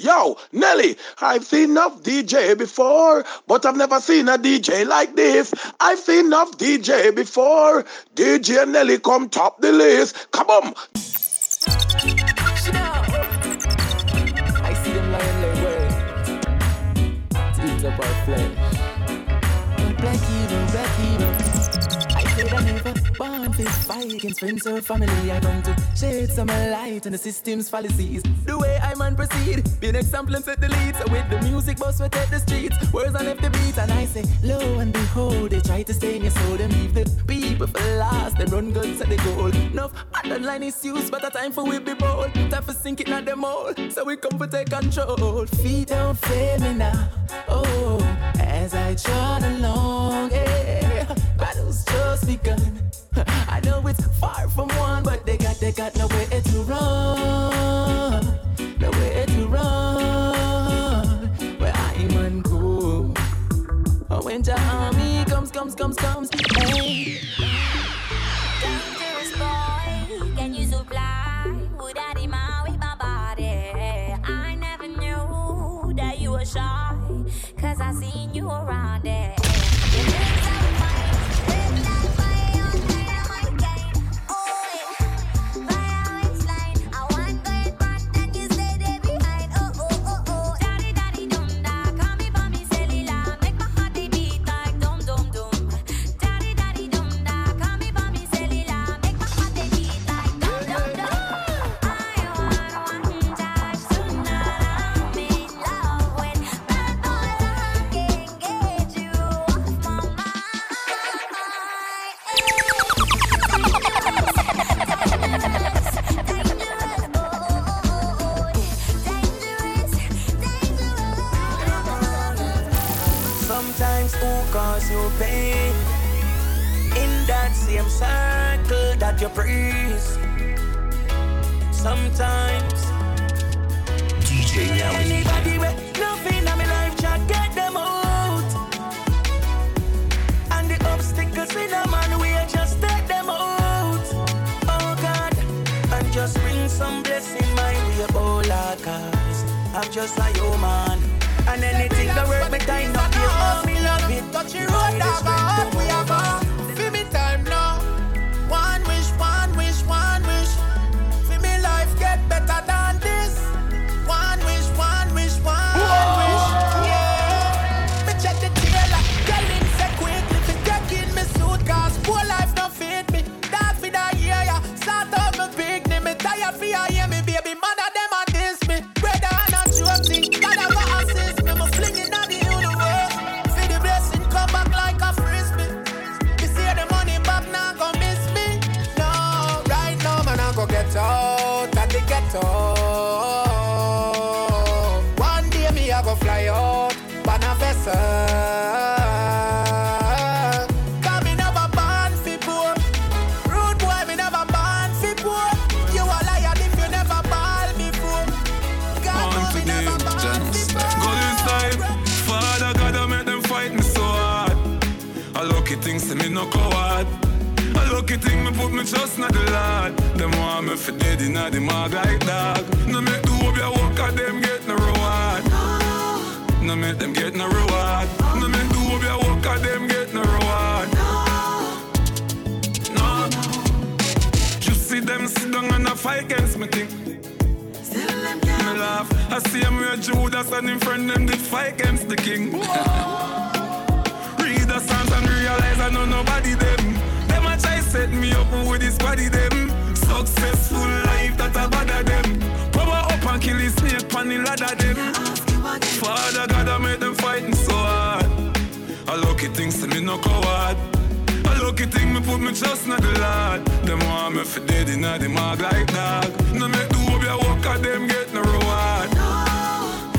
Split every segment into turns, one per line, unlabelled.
Yo, Nelly, I've seen enough DJ before, but I've never seen a DJ like this. I've seen enough DJ before. DJ Nelly come top the list. Come on.
I see them lying way. Fight against friends or family. I come to shed some light on the system's fallacies. The way I man proceed, be an example and set the lead. So with the music boss, we take the streets. Words on left the beat, and I say, lo and behold, they try to stay in your soul. Them leave the people for last. Them run guns at the goal. Enough underline issues, but a time for we be bold. Time for sink it not them all. So we come for take control. Feet don't fail me now. Oh, as I trot along, yeah. Battles just begun. I know it's far from one, but they got they got nowhere to run, nowhere to run. Where I'm uncool. Oh, when the army comes, comes, comes, comes, hey.
Dangerous boy, can you supply? Would I demand with my body? I never knew that you were shy, cause I seen you I'm
just a human. And anything that work me time me
trust in the Lord. Them want me for dead in the mag like dog. No make the hope you work at them get no reward. No make them get no reward. No make the hope you work at them get no reward. No. Just see them sit down and a fight against me thing. Me laugh. I see him with Judas and him friend them did fight against the king. Read the Psalms and realize I know nobody them. Them a try set me up with this body them. Successful life that I bother them. Power up and kill the snake on the ladder them. Father God I made them fighting so hard. A lucky thing say me no coward. A lucky thing me put me trust in the Lord. Them want me for dead in the mag like dog. No make the hope you work at them get no reward.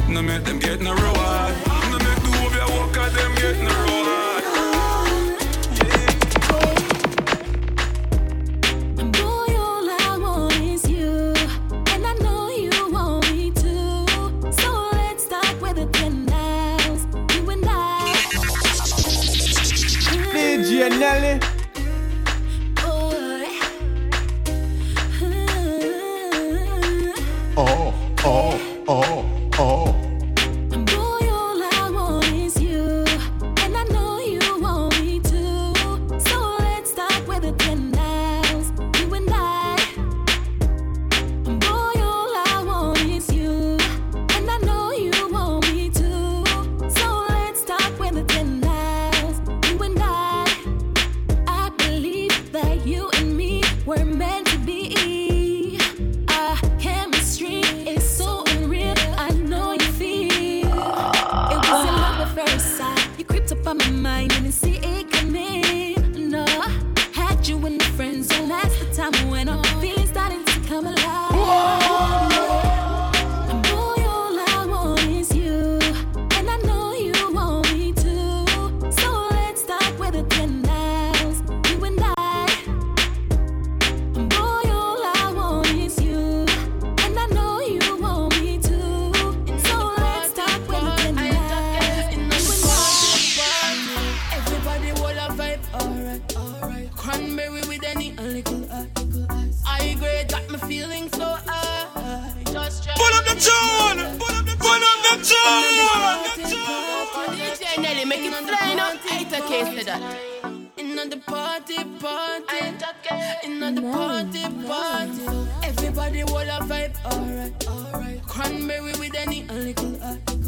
No make them get no reward. No make the hope you work at them get no reward.
DJ Nelly.
Uh, little ice. I grade got me feeling so high. Just try.
Pull up the tune! Pull up the Pull up the tune!
DJ Nelly, make it fly now. Eight a case to that. In the party, party, in the party, party. Everybody will a vibe, alright, alright. Cranberry with any a little ice.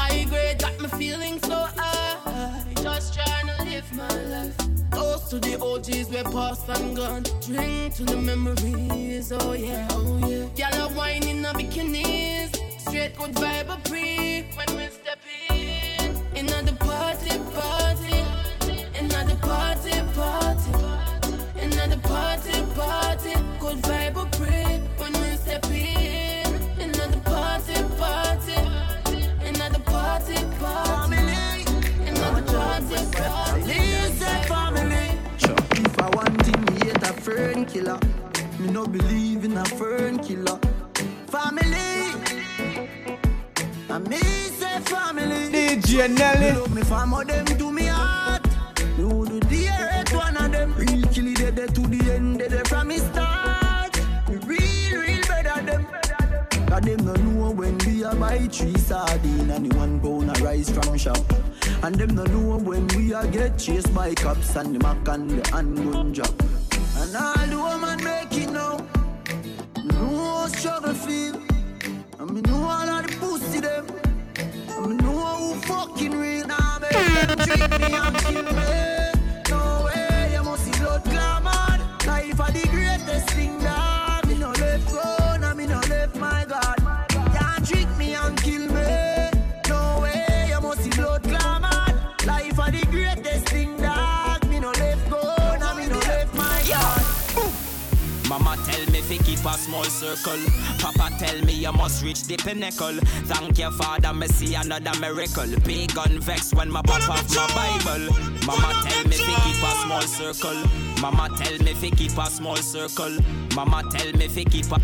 I grade got me feeling so high. Just trying to live my life. Toast to the OGs we passed and gone. Drink to the memories, oh yeah, oh yeah. Y'all are whining in the bikinis. Straight good vibe a pre when we step in. The party, party. In the party, party. In the party, party. Good vibe a pre
I want thing, me hate a fern killer. Me no believe in a fern killer. Family. I me say family.
DJ Nelly.
Me love me fam of them to me heart. Me would do hate one of them. Real killy dead to the end, dead dead from me start. Me real, real better them. Cause them no buy three sardine and one pound a rice from shop. And them no know when we a get chased by cops and the mac and the handgun drop. And all the woman make it now. Me know how struggle feel. And me know all of the pussy them. And me know who fucking real now. Make them treat me and kill me. No way, you must see blood glamour. Life are the greatest thing
keep small circle. Papa tell me you must reach the pinnacle. Thank you, Father, me see another miracle. Big gun vex when my pop off my Bible. Mama tell me fi keep a small circle. Mama tell me fi keep a small circle. Mama tell me fi keep a.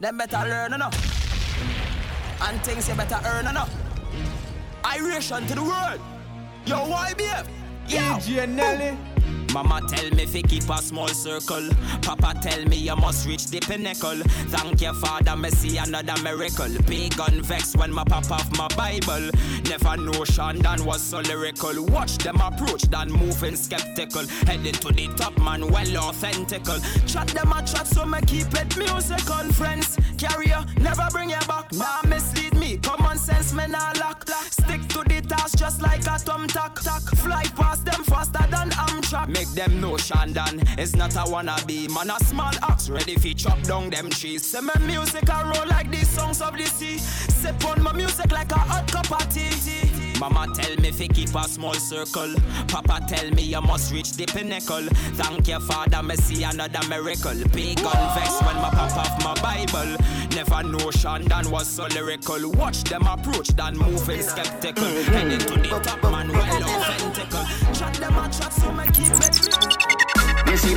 Them better learn enough. And things you better earn enough. Iration to the world. Yo, YBF. Yo.
DJ Nelly.
Mama tell me fi keep a small circle. Papa tell me you must reach the pinnacle. Thank you, Father, me see another miracle. Big vex when my pop off my Bible. Never know Shandan was so lyrical. Watch them approach, then moving skeptical. Heading to the top, man, well authentical. Chat them a chat, so me keep it musical. Friends, carrier, never bring you back. Nah, mislead me. Common sense, me nah lock. Stick to the task just like a thumb tack. Fly past them faster than Amtrak. Make them know Shandan is not a wannabe. Man, a small axe ready fi chop down them trees. Say my music a roll like the songs of the sea. Sip on my music like a hot cup of tea. Mama tell me fi keep a small circle. Papa tell me you must reach the pinnacle. Thank you, Father, me see another miracle. Big vex when my pop off my Bible. Never know Shandan was so lyrical. Watch them approach, then moving skeptical. Heading to the top, man, well authentical. Chat them a chat, so me keep it.
See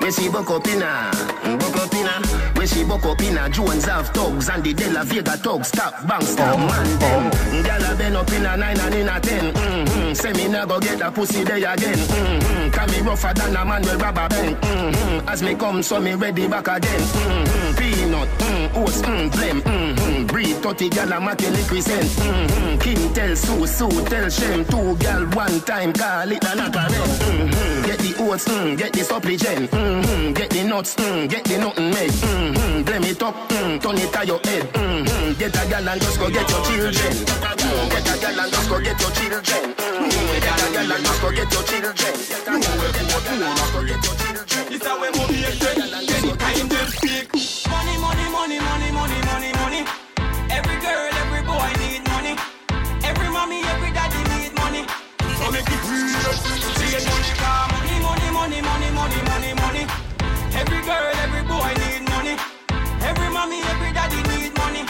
Where she buck up in a, buck up in a. Where she buck up in a. Jones have thugs and the De La Vega thugs. Stop, bang, stop, man, them. Gyal a been up in a nine and in a ten. Mm-hmm. Say me nah go get a pussy there again. Mm-hmm. Can me rougher than a man with rubber band. Mm-hmm. As me come, so me ready back again. Mm-hmm. Peanut, mm, oats, mm, blem. Mm-hmm. Breed 30 gyal a make liquid scent. Mm-hmm. King tell Sue, Sue tell Shem. Two gyal one time, call it a knock a mm-hmm. Get the oats, mm, get the supplement. Mm-hmm. Get the nuts, mm, get the nothing made. Mm-hmm. Blame it up, mm, turn it to your head. Mm-hmm. Get a gal and just go get your children. Mm, Get a gal and just go get your children. Mm, Get a gal and just go get your children. Get a gal and just go get your children.
It's how we motivate anytime them speak. Money, money, money, money, money, money, money. Every girl, every boy need money. Every mommy, every daddy need money. So make it real. Real money, car money, money, money, money, money, money, money. Every girl, every boy need money. Every mommy, every daddy need money.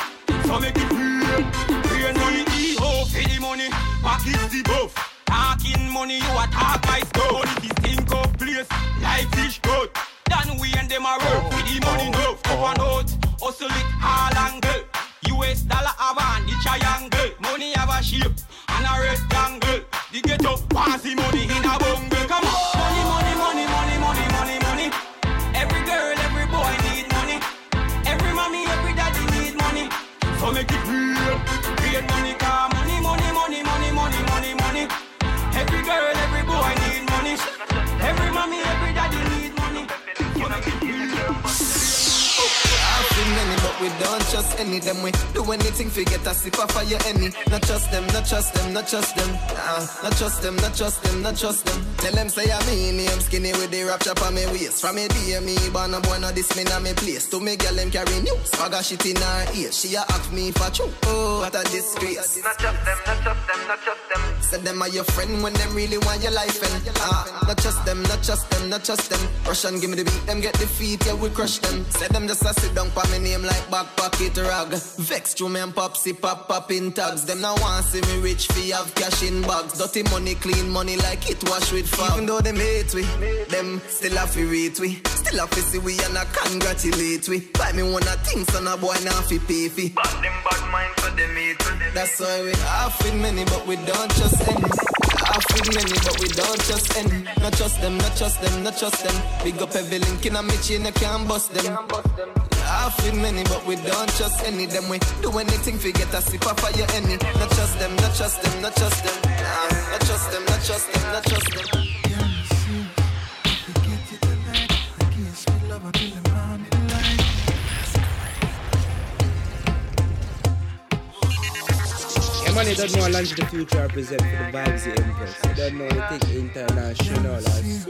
So make it real. Real money, E-O for the money. Pockets the buff. Talking money, you a talk my stuff. Money is think of place like fish good. Then we and them a work with the money enough. Up and out, hustle it all angle. US dollar have on the triangle. Money have a shape and a rectangle. The ghetto pass the money in a bungle. Come on, money, money, money, money, money, money, money. Every girl, every boy need money. Every mommy, every daddy need money. So make it real, real money, car money, money, money, money, money, money, money. Every girl, every boy need money. Every mommy, every
but we don't trust any. Them we do anything, forget a sip of fire any. Not trust them, not trust them, not trust them. Nah, not trust them, not trust them, not trust them. Tell them say I'm me, I'm skinny with the rap chop on me waist. From me me, born a boy, no this me na me place. To me girl, them carry news. Swagger shit in her ear. She a ask me for true. Oh, what a disgrace. Not trust them, not trust them, not trust them. Say them are your friend when them really want your life and ah, not trust them, not trust them, not trust them. Russian give me the beat, them get defeat, yeah we crush them. Say them just a sit down for me name like back pocket rag. Vex through me and popsy pop pop in tags. Them now want see me rich fee have cash in bags. Dirty money, clean money like it wash with fog. Even though them hate we, them still have to rate we. Still have to see we and I congratulate we. Buy me one of things on a boy now fi pay fi. Bad them bad mind for them hate we. That's why we half with many but we don't trust any. Half with many but we don't trust any. Not trust them, not trust them, not trust them. Big up every link in a me chain, you can't bust them. Half with many, but we don't trust any. Them we do anything for get a sip of fire any. Not trust them, not trust them, not trust them. Nah, not trust them, not trust them, not trust them.
Yeah, man, you don't know how Lunch the Future represent for the Vibes the Empress. You don't know the thing international. As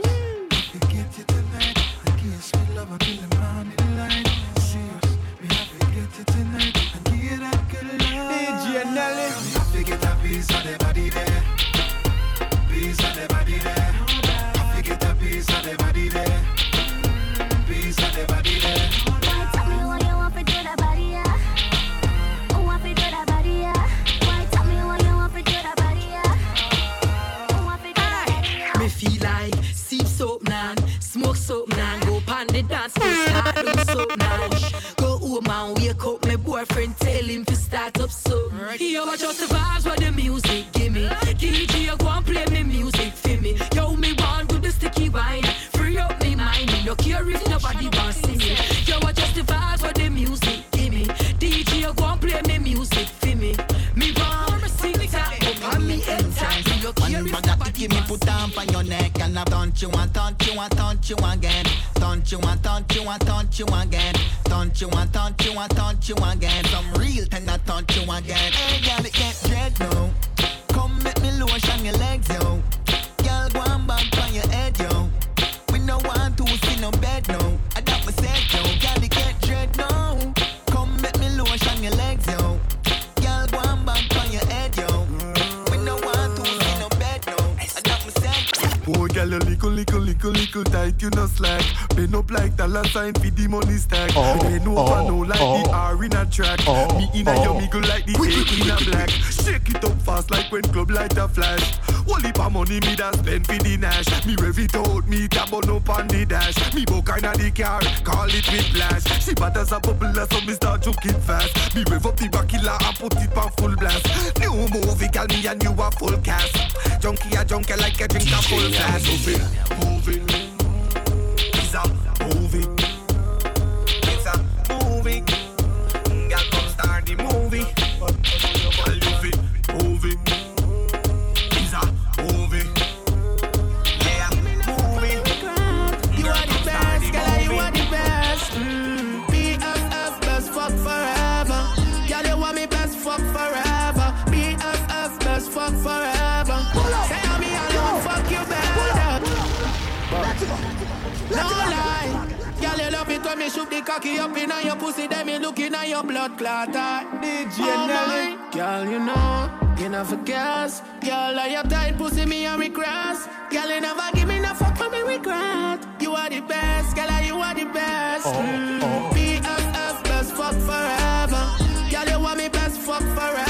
DJ Nelly. I get a piece of the body there.
And wake up, my boyfriend tell him to start up soap. Yo, I just the vibes what the music
put on your neck and I touch you and touch you and touch you again. Touch you and touch you and touch you again. Touch you and touch you and touch you again. Some real tender touch you again. Hey girl, it get dread now. Come make me lotion your legs, yo. Girl, go and back on your head, yo. We no want to see no bed, no. Girl,
you little, little, little, little tight, you no slack. Bend up like dollar sign for the money stack.
Oh,
Bend over
oh,
now like
oh.
the R in a track.
Oh,
Me inna
oh.
your me go like the cake in a black. Shake it up fast like when club light a flash. Whole heap of money me da spend for the nash. Me rev it out, me tap on up on the dash. Me book inna the car, call it whiplash. She bad as a bubble, so me start joking fast. Me rev up the bakila and put it on full blast. New movie, call me and you a full cast. Junkie a junkie like a drink a full flash. Moving, moving. It's a moving. It's a moving.
Fuck forever. Say I'm me alone, fuck you better. No lie. Girl, you love it when me shoot the cocky up in your pussy, then me looking at your blood clot. DJ oh
Nelly.
my, girl, you know, you never guess. Girl, I your tight pussy, me and regress. Girl, you never give me no fuck for me regret. You are the best, girl, you are the best. Mm. BFF, best fuck forever. Girl, you want me best fuck forever.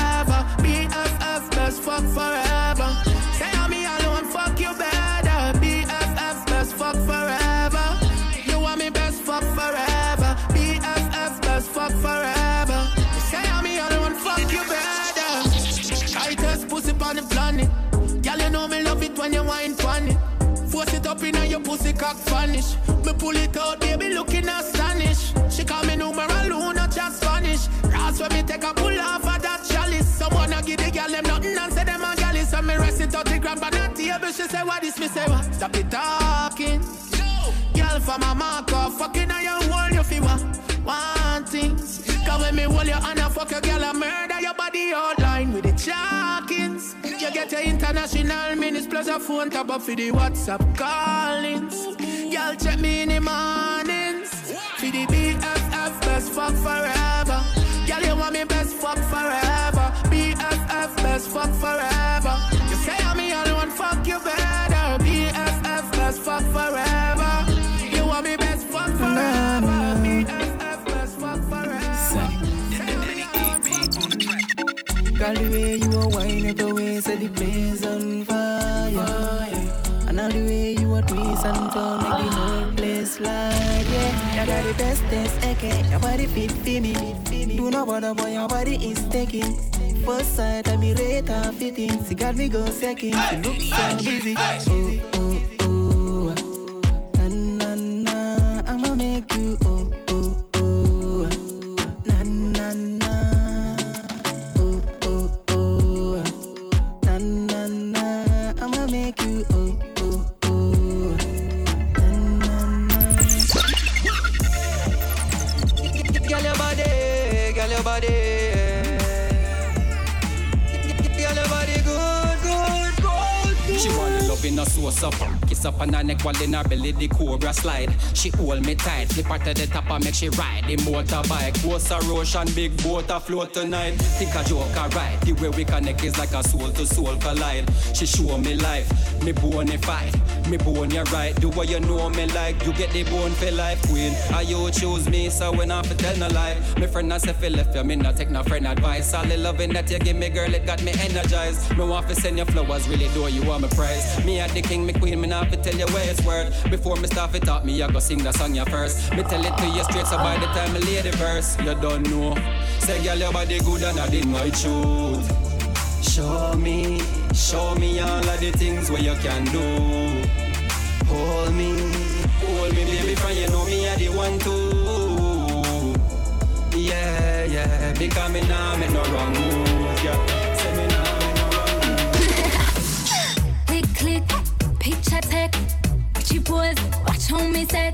Pussy cock vanish. Me pull it out, baby, looking astonished. She call me numero uno, chat Spanish. That's when me take a pull off of that chalice. Someone a give the girl them nothing and say them a galley. So me rest it out the but not table. She say what this, me say what? Stop it talking. Girl from a mark off, fucking on your wall, you feel what? One thing. Cause when me hold your hand and fuck your girl, I murder your body outline with the chalkings. You get your international minutes plus a phone top up for the WhatsApp callings. Girl, check me in the mornings. For the BFF, best fuck forever. Girl, you want me best fuck forever. BFF, best fuck forever. You say I'm me alone, fuck you better. BFF, best fuck forever. You want me best fuck forever.
Girl, the way you a wine your waist, say the place on fire. And all the way you a twist and turn, make the whole place light. Yeah, you got the best test, okay? Your body fit for me. Do not bother, boy, your body is taking. First sight, I be rate and fitting. She got me go second. She look so busy. Oh, oh, oh. Na na na, I'ma make you.
Love in a Kiss up on her neck while in her belly the cobra slide. She hold me tight, flip her to the top and make she ride The motorbike, Coast a ocean, big boat a float tonight. Think a joke a ride, the way we connect is like a soul to soul collide. She show me life, me fight Me bone you right, do what you know me like You get the bone for life queen. And you choose me, so when I tell no lie. Me friend I say feel left you, me not take no friend advice. All the loving that you give me girl, it got me energized. Me want to send you flowers, really do you want me prize Me at the king, me queen, me not fi tell you where it's worth. Before me start it talk, me I go sing the song you first. Me tell it to you straight, so by the time me lay the verse You don't know. Say girl, your body good and I did my truth. Show me, show me all of the things where you can do. Hold me, hold me baby, for you know me I the one too. Yeah, yeah, because me nah make no wrong move,
picture take. She pose, watch how me set.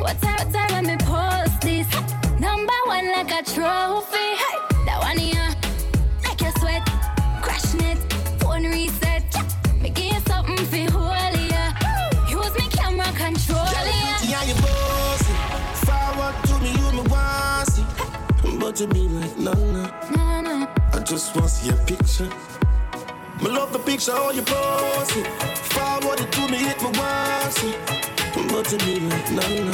What's up, what's up when me post this? Number one like a trophy. Hey, that one here, make you sweat. Crash net, phone reset. Me give you something for hold ya. Use me camera control ya.
Yeah, you bossy. Forward to me, you me want see. But you be like, nah, nah.
Nah, nah.
I just want to see a picture. Me love the picture all you pose it. Forward it to me, hit me once it. But to me like no, no.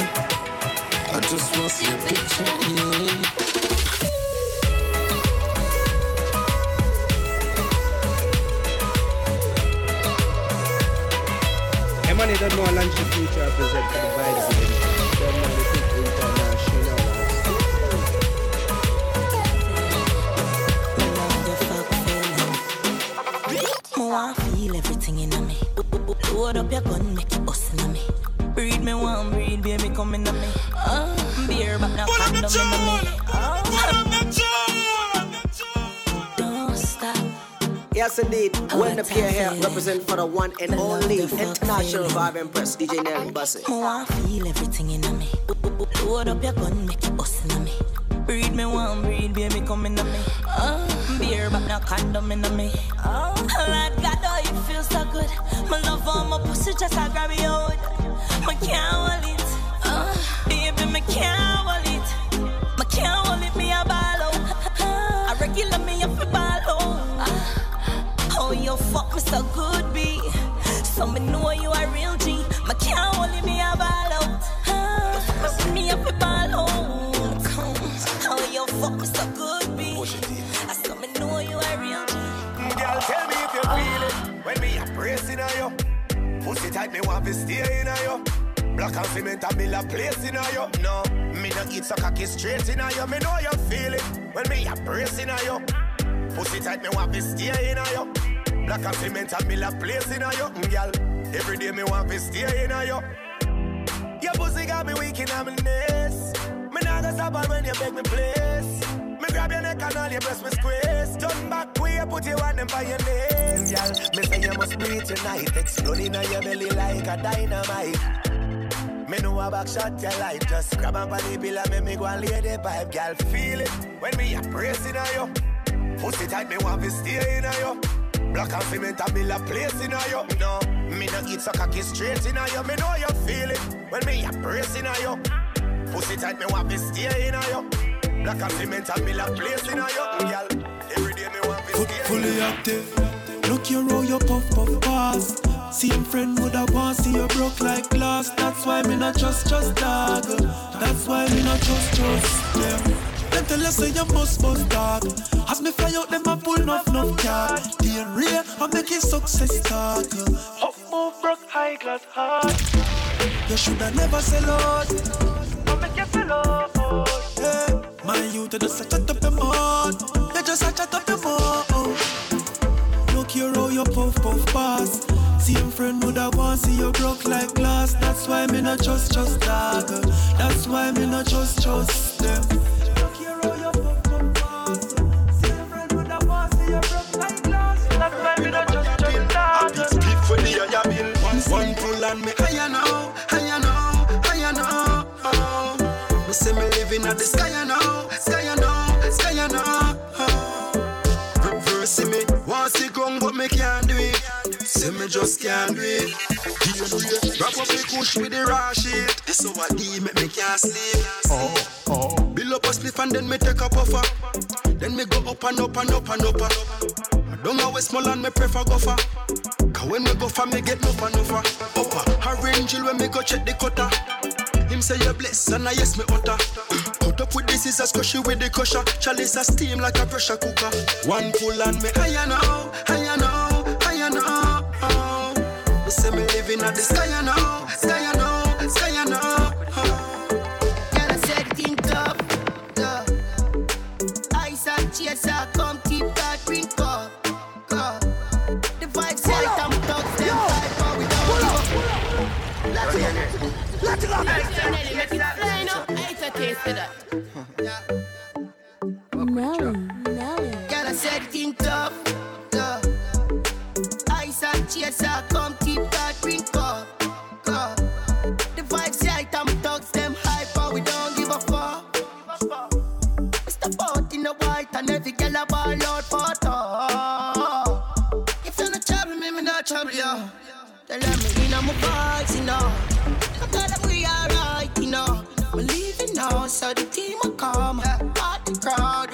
I just want to see a picture, yeah.
Money lunch future the.
Feel everything in me. Load up your gun, make it bust in me. Breed me one, breed baby come in me. Uh, beer but now condom in me. Don't stop.
Yes, indeed. When the peer here represent for the one and only international vibe press. DJ Nelly Bussy.
Me want feel everything in me. Load up your gun, make it bust in me. Breed me one, breed baby come in me. Uh, beer but now condom in me. Oh, Lord God, oh, it feels so good. My love on my pussy just I grab it out. My can't hold it. Uh, baby, me can't hold it. My can't hold it, me a ball out. I regular me up a ball out. Uh, oh, you fuck me so good, B. So me know you a real G. My can't hold it, me a ball out. Uh, me up a ball out.
When me a pressing on you. Pussy tight, me want to stay in on you. Black and cement a mill a place in on you. No, me no eat so cocky straight in on you. Me know you feel it when me a pressing on you. Pussy tight, me want to stay in on you. Black and cement a mill a place in on you. Mm, Girl, every day me want to stay in on you. Your pussy got me weak in my knees. Me nah go stop when you beg me place. Grab your neck and all your breast me squeeze. Turn back you put your hand by your knees. Girl, me say you must breathe tonight. Exploding on your belly like a dynamite. Me know a back shot you like. Just grab on the pillar, make me go and lay the pipe. Girl, feel it when me a pressing on you. Pussy tight, me want to stay in on you. Black and cement a mill a place in on you. No, me no eat so cocky straight in on you. Me know you feel it when me a pressing on you. Pussy tight, me want to stay in on you. Black and cement a mill a place in on you. Girl, every day me want to
Fu- Fully active. Look you roll your puff puff pass. Same friend would have want see you broke like glass. That's why me not trust trust dog. That's why me not trust trust them. Them tell us say you must bust dog. As me fly out, them a pull enough enough card. The real, I make it success talk. Up move broke high glass heart. You shoulda never sell out. I make you sell out. Yeah, my youth, you just a chat up your mouth. You just a chat up your mouth. Look you roll oh, your puff puff pass. Same friend would have want see you broke like glass. That's why me not trust trust dog. That's why me not trust trust them. Look you roll oh, your puff puff pass. Same friend would have want see you broke like glass. That's why me not trust trust dog.
Speak for the higher bill. One, one pull and me higher now, higher now, higher now. Oh. Me say me living at the sky Say me just can't do it. Wrap up the kush with the raw shit. How I D make me can't sleep. Oh, oh. Build up a spliff and then me take a puffer. Then me go up and up and up and up. I don't always small and me prefer go far. Cause when me go for me get no no for Upper, arrange when me go check the cutter Him say you bless and I yes me utter Cut up with this is a squishy with the crusher Chalice a steam like a pressure cooker One pull and me higher now, higher now, living at the sky now, sky now, sky now oh.
Girl, I said think tough, tough. Ice and chaser, come tip that drink up, up. The vibes say I'm thugs, them vibe, but we don't give up. Let's go. Let's go.
Nelly, make it fly now. I take a taste of that.
Nelly, Nelly. Girl, I said think tough, tough. Ice and chaser, come Tell them me in my vibes, you know. I tell them we alright, you know. We leaving now, so the team will come. Part the crowd,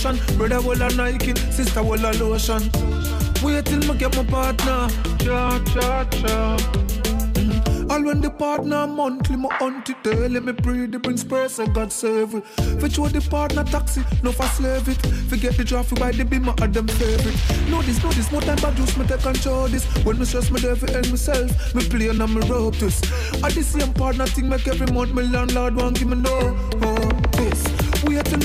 portion. Brother will a Nike, sister will a lotion. Wait till me get my partner. Cha cha cha. Mm. All when the partner monthly, my auntie tell me pray the bring space and God save it. For sure the partner taxi, no for slave it. Forget the traffic by the beamer of them favorite. No this, know this, more time juice me take control this. When me stress me for help myself, me play and me rope this. At the same partner thing make every month me landlord want give me no.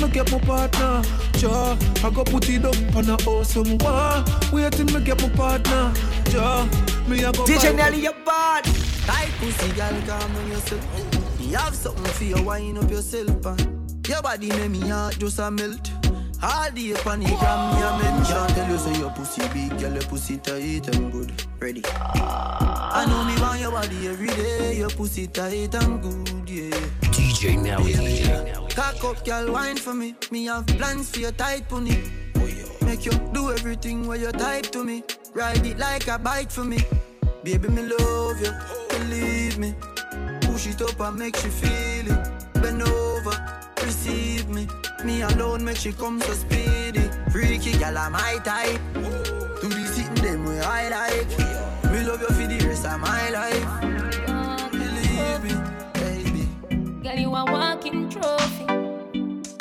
Me get my partner, ja. I go put it up on a awesome one. Wait till me get my partner, ja. Me I go
DJ
buy-
Nelly, you're bad.
Tight pussy, girl, calm on yourself. You have something for you, wind up yourself, and your body make me heart just a melt. All the up on the gram, me a mention. Tell you say your pussy big, girl, your pussy tight and good. Ready? I know me want your body every day. Your pussy tight and good, yeah.
DJ Nelly.
Cock up, girl, wine for me. Me have plans for your tight pony. Make you do everything where you type to me. Ride it like a bike for me. Baby, me love you, believe me. Push it up and make you feel it. Bend over, receive me. Me alone make she come so speedy. Freaky, girl, I'm my type. Do the sitting them where I like. Me love you for the rest of my life. Believe me, baby.
Girl, you a walking trophy.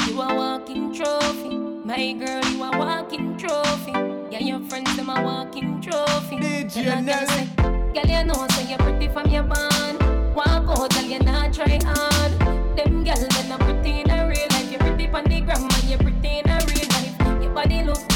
You a walking trophy. My girl, you a walking trophy. Yeah, your friends them a walking trophy. DJ Nelly. Girl, you know so you're pretty from your band. Walk out, girl, you not try hard. Them girl, they not pretty in a real life. You're pretty on the gram and you pretty in a real life. Your body look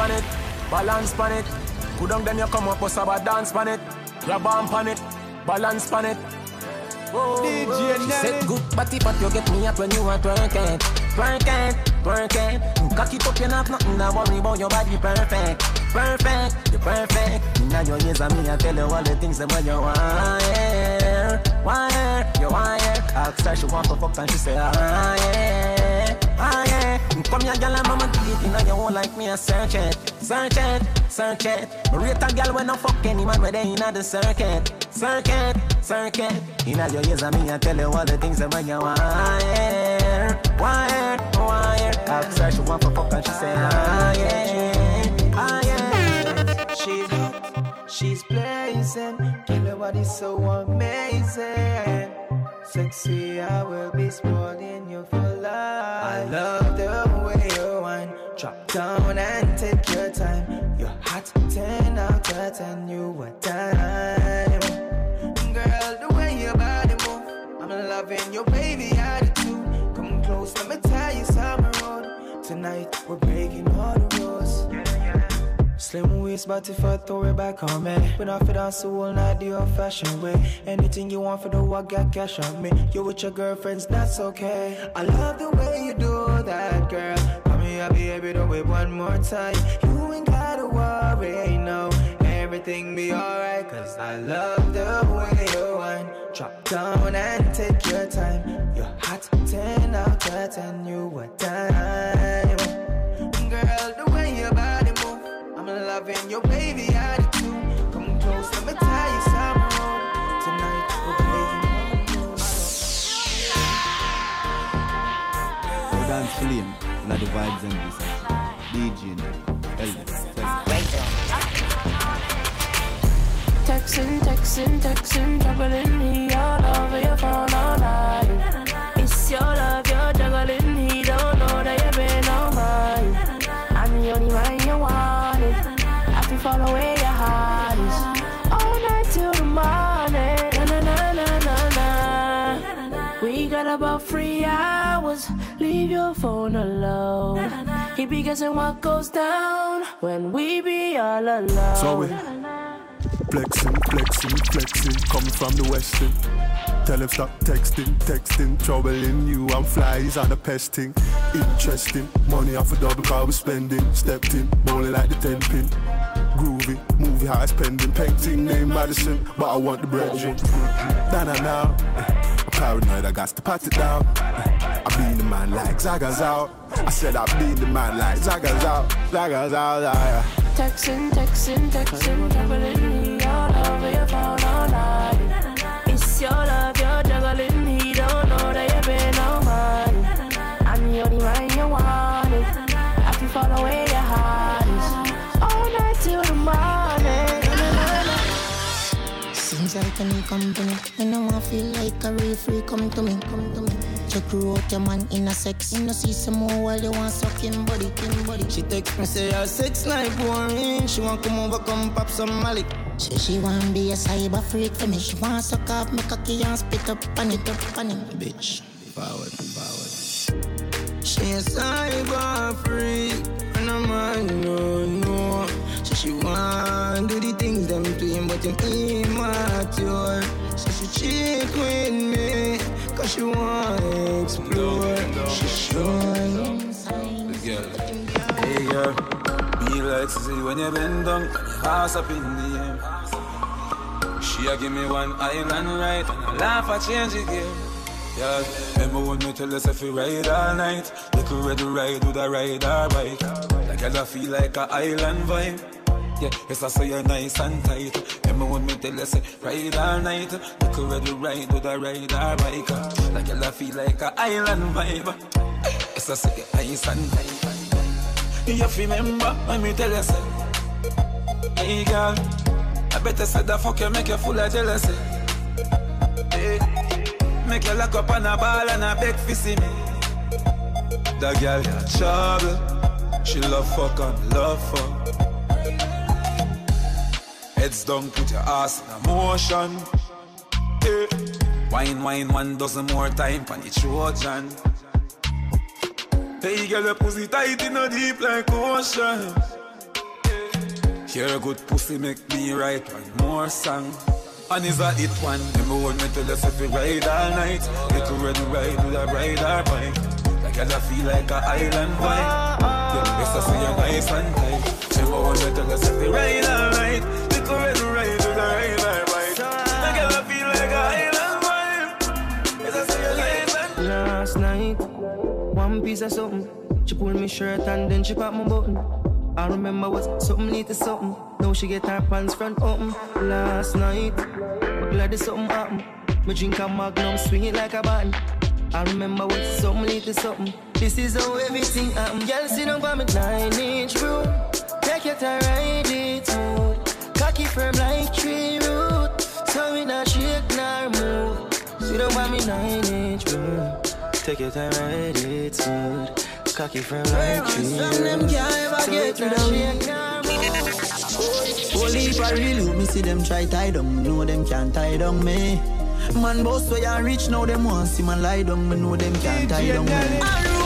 pan it, balance pan it. Go down then you come up, bust about dance pan it. Grab on pan it, balance pan it. Whoa,
DJ
She
Nelly.
said good body, but you get me up when you are twerking, twerking, twerking. Cock it up, you not nothing to worry about your body perfect, perfect, you perfect. Inna your ears and me I tell you all the things that you want, yeah, want, yeah, you want, yeah. Ask her she want to fuck and she say, ah yeah, ah yeah. Come here, girl, and deep inna your hole like me a search it, search it, search it. Me rate a girl when I fuck any man where they inna the circuit, circuit, circuit. Inna your ears and me I tell you all the things that you want, yeah, want, yeah. Ask her she want to fuck and she say, ah yeah, ah yeah.
She's hot, she's blazing. Kill her body so amazing.
sexy, I will be spoiling you for life. I love the you drop down and take your time. You're hot, 10 out of 10, you a dime. Girl, the way your body move, I'm loving your baby attitude. Come close, let me tell you something road. Tonight, we're breaking all the rules. Slim waist, if I throw it back on me, we not fit on soul, not the old fashioned way. Anything you want for the work, got cash on me. You with your girlfriends, that's okay. I love the way you do that, girl. Come here, baby, do it one more time. You ain't gotta worry, no. Everything be alright, cause I love the way you whine. Drop down and take your time. You're hot, 10 out of 10, you a dime. Girl, the way your body move, I'm loving your baby attitude. Come close, let me tell you something. wrong. Tonight we're playing.
Dance flame, like the vibes and this. DJ.
Texting, texting, texting, juggling he all over your phone all night. Leave your phone alone. He be guessing what goes down when we be all alone.
So we flexing, flexing, flexing, coming from the western. Tell him stop texting, texting, troubling you. I'm flies on a pesting. Interesting, money off a double car we spending. Stepped in, bowling like the ten pin. Groovy, movie high spending, painting name Madison, but I want the bread. Nah nah nah, I'm paranoid, I got to pat it down. I be the man like Zaga's out. I said I be the man like Zaga's out, Zaga's out.
Texting, texting, texting, juggling I
need company. When I want feel like a real free, come to me, come to me. Check you out your man in a sex. You know see some more while you want sucking body, king body.
She text me say her sex life boring. She want come over, come pop some malik.
Say she want be a cyber freak for me. She want suck off me cocky and spit up on it, up on it.
Bitch, forward, forward. She a cyber freak, and I'm no no. So she want do the things them to him, but him immature. So she cheat with me, cause she wanna explore. She sure.
Hey girl, be like to see when you bend down, and your ass up in the air. She a give me one island right, and I laugh I change gear. Yeah, remember when me tell us if we ride all night, little red ride with a ride or bike. Like I feel like a island vibe. Yeah, yes I say you're nice and tight. Remember when me tell us ride all night, little red ride with a ride or bike. Like I feel like a island vibe. Yes I say you're nice and tight. You remember when me tell you say Hey girl I better say the fuck you make you full of jealousy hey. Make you lock up on a ball and a beg for see me That girl got trouble She love fuck and love fuck Heads down put your ass in a motion hey. Wine wine one dozen more time on the Trojan Hey girl, your pussy tight in a deep like ocean. Eh. Hear good pussy make me write one more song. And is a hit one. Remember when me tell us if ride all night. Little red ride with a ride or bike. Like I feel like a island vibe. Yeah, yes, I see you nice and tight. Remember when me tell us if ride all night.
Piece of something. She pulled me shirt and then she popped my button. I remember was something lead to something. Now she get her pants front open. Last night, glad there's something happen. Me drink a magnum, swing it like a button. I remember what something lead to something. This is how everything happen. Girl, sit down by me nine inch room. Take your time, ride it smooth. Cocky firm like tree root. So we not shake nor move. Sit
up on me nine inch bro. Take your time, ride it smooth. Cocky from like tree. Some them can't ever get rid of me.
Holy if I really me see them try tie down, know them can't tie down me. Man boss where you reach now them want see man lie down, me know them can't tie down me.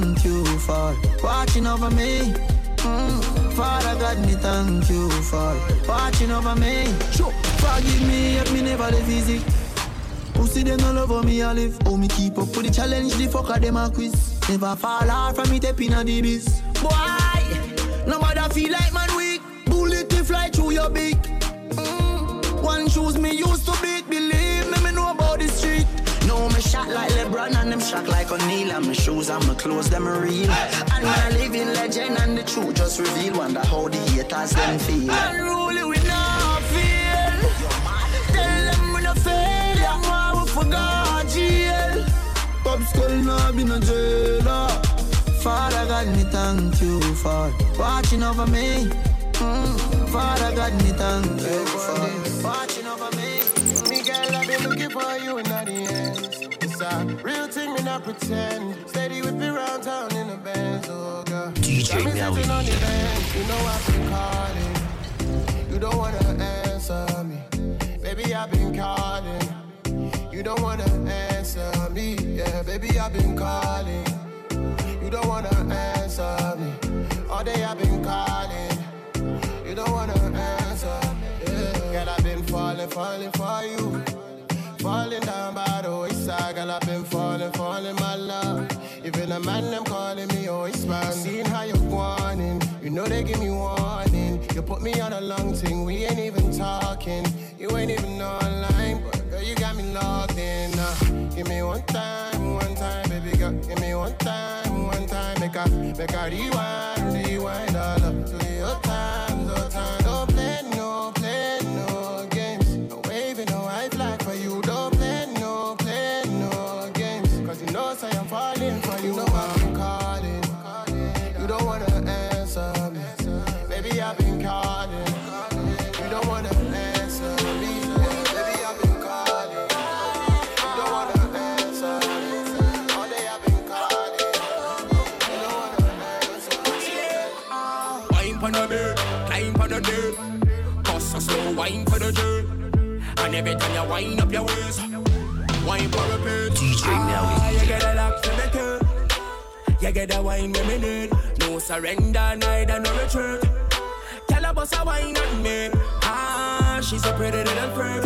Thank you for watching over me. Mm. Father God, me thank you for watching over me. Sure. Forgive me if me never live easy. Who see them no love me a live? How me keep up with the challenge, the fucker them a quiz. Never fall off from me tapping a the biz.
Boy, no matter feel like man weak.
Bullet to fly through your beak.
Mm. One shoes me used to beat. Believe
shot like LeBron and them shot like O'Neal. And my shoes and my clothes, them real. And my living legend and the truth just reveal Wonder how the haters them feel.
Unruly we not feel Tell them we not fail Them why we forgot jail.
Pop skull now be no jailer. Father God, me thank you for watching over me. Mm. Father God, me thank you for watching over me.
Me girl, I've been looking for you in the end. It's a real thing, me not pretend. Steady whip it round town in the Benz, oh girl.
DJ
Got me
Nelly.
on the bench, you know I've been calling. You don't wanna answer me, baby. I've been calling. You don't wanna answer me, yeah, baby. I've been calling. You don't wanna answer me. All day I've been calling. You don't wanna answer, yeah. Girl, I've been falling, falling for you. Falling down by the wayside, girl, I've been falling, falling, my love. Even a man, them calling me always man. Seeing how you're wanting, you know they give me warning. You put me on a long thing, we ain't even talking. You ain't even online, but girl, you got me locked in. Uh, give me one time, one time, baby girl. Give me one time, one time. Make a, make a rewind, rewind all up to your time, your time. Don't play, no play,
every time you wind up your waist, wine for a bit.
DJ
Ah, you get a lock to the turn. You get a wine when me need. No surrender, neither no retreat. Tell her bust a wine on me. Ah, she's so pretty little freak.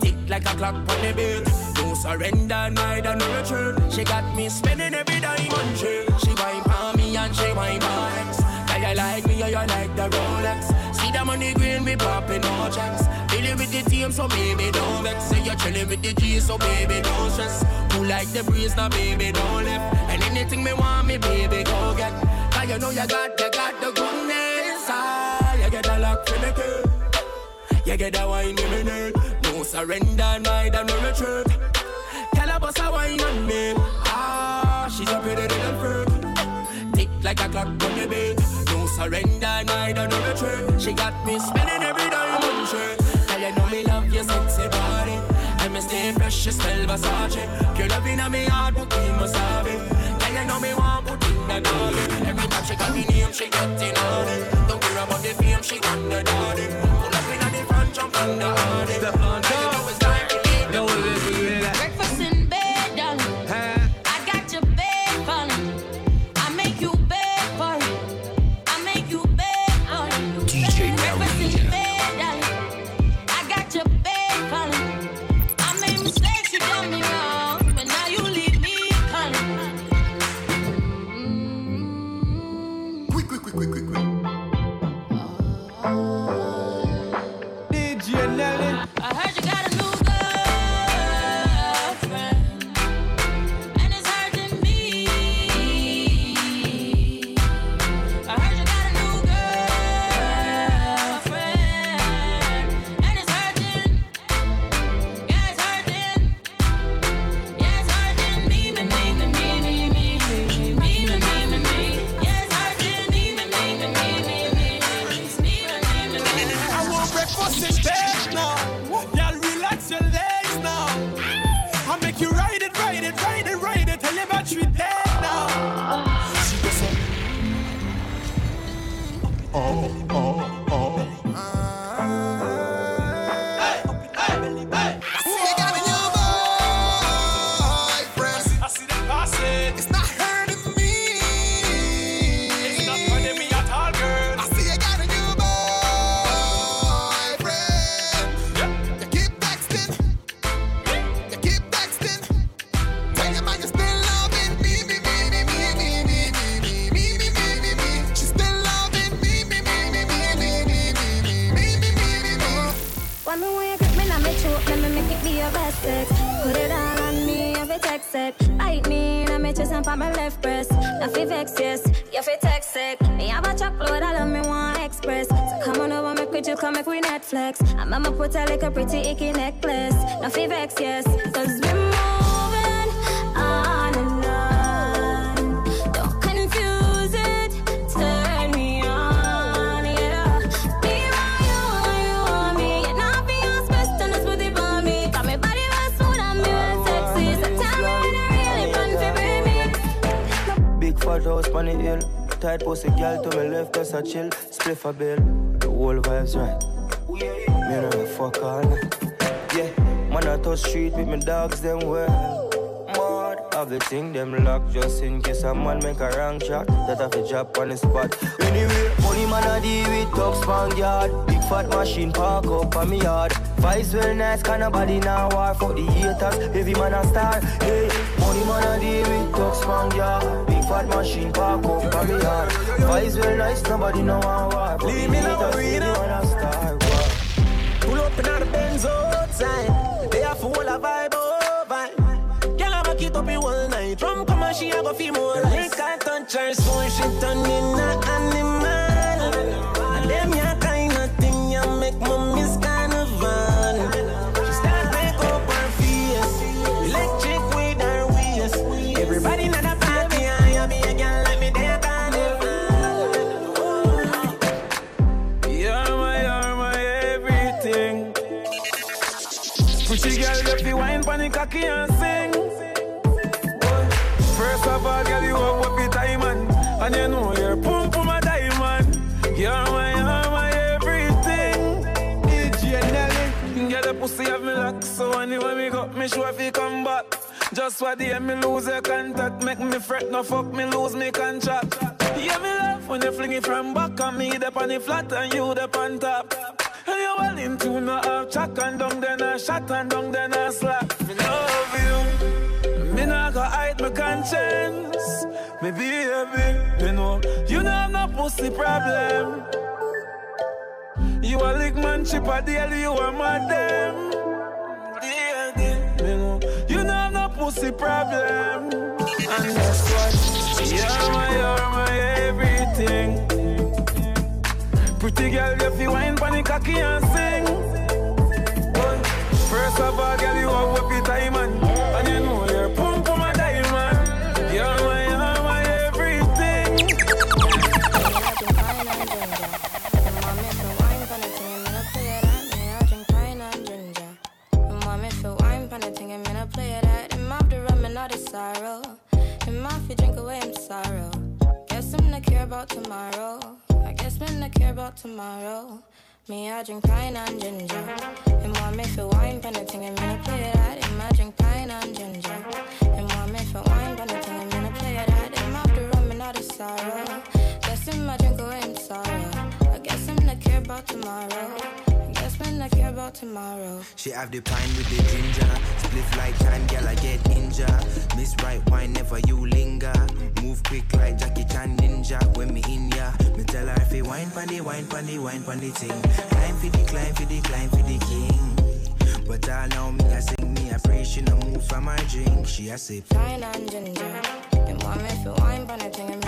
Tick like a clock on the beat. No surrender, neither no retreat. She got me spending every dime on she. She wine for me and she wine for. Tell you like me or you like the Rolex. See the money green, we popping no checks. Dealing with the team, so baby don't vex. Say you're chilling with the G, so baby don't stress. Who like the breeze, now baby don't left. And anything me want, me baby go get. Cause you know you got, you got the goodness. Ah, you get a lock for the key. You get a wine in me need. No surrender, neither no retreat. Tell her bust a wine on me. Ah, she's a pretty little freak. Tick like a clock on the beat. Surrender, neither no retreat. She got me spending every dime on shirt. Tell you know me love your sexy body. And me stay fresh, you smell Versace. Your love in me heart, but we must have it. Tell you know me want put in the dolly. Every time she call me name, she getting on it. Don't care about the fame, she want the daddy. Pull up in the front, jump on the hardy. Step on you know it's
put a like a pretty icky necklace. Now fi vex, yes, cause we moving on and on. Don't confuse it, turn me on, yeah. Be around you, you want me. You're not Beyonce, best and it's with it for me. Got me body well smooth and me well sexy. So tell me when you really fun for bring me.
Big fat house on the hill. Tight pussy girl to my left, just a chill. Spliff a bill. The whole vibes right. Fuck night. Yeah, man I touch street with my dogs them well. Mad, have the thing them lock just in case a man make a wrong shot. That have a drop on the spot. Anyway, money man I deal with top span yard. Big fat machine park up on me yard. Vibes well nice, kind of body now war for the haters. Heavy man a star. Hey, money man I deal with top span yard. Big fat machine park up on me yard. Vibes well nice, nobody know how war
Leave me Benz outside. They are full of vibe, oh vibe. Girl, I back it up in one night. From come and she a go feel more like I touch her, so she turn in
sure if you come back. Just what day me lose your contact, make me fret, no fuck me lose me contract. Yeah, me love when you fling it from back on me, the on the flat and you the on top. And you well into no half chat and down then a shot and down then a slap. Me love you, me not go hide my conscience. Me baby, you know you know have no pussy problem. You a lick man chip a deal, you a madam. Pussy problem. And guess what? You're my, you're my everything. Pretty girl, you feel wine the cocky and sing. First of all, girl, you have up your diamond, and you know
tomorrow. Me, I drink pine and ginger. And want me for wine, penalty, I'm gonna play it out. And I drink pine and ginger. And want me for wine, penalty, I'm gonna play it out. And after rum and all the sorrow. Guess my drink oh, away in sorrow. I guess I'm not care about tomorrow. I guess I'm care about tomorrow.
She have the pine with the ginger. Spliff like time, girl, I get injured. Miss right wine, never you linger. Move quick like Jackie Chan ninja. When me in ya, me tell her if you wine pandy, wine pandy, wine pandy thing. Climb for the, climb for the, climb for the king. But I know me, I sing me, I pray she no move from my drink. She a sip.
pine and ginger. And want me for wine, but thing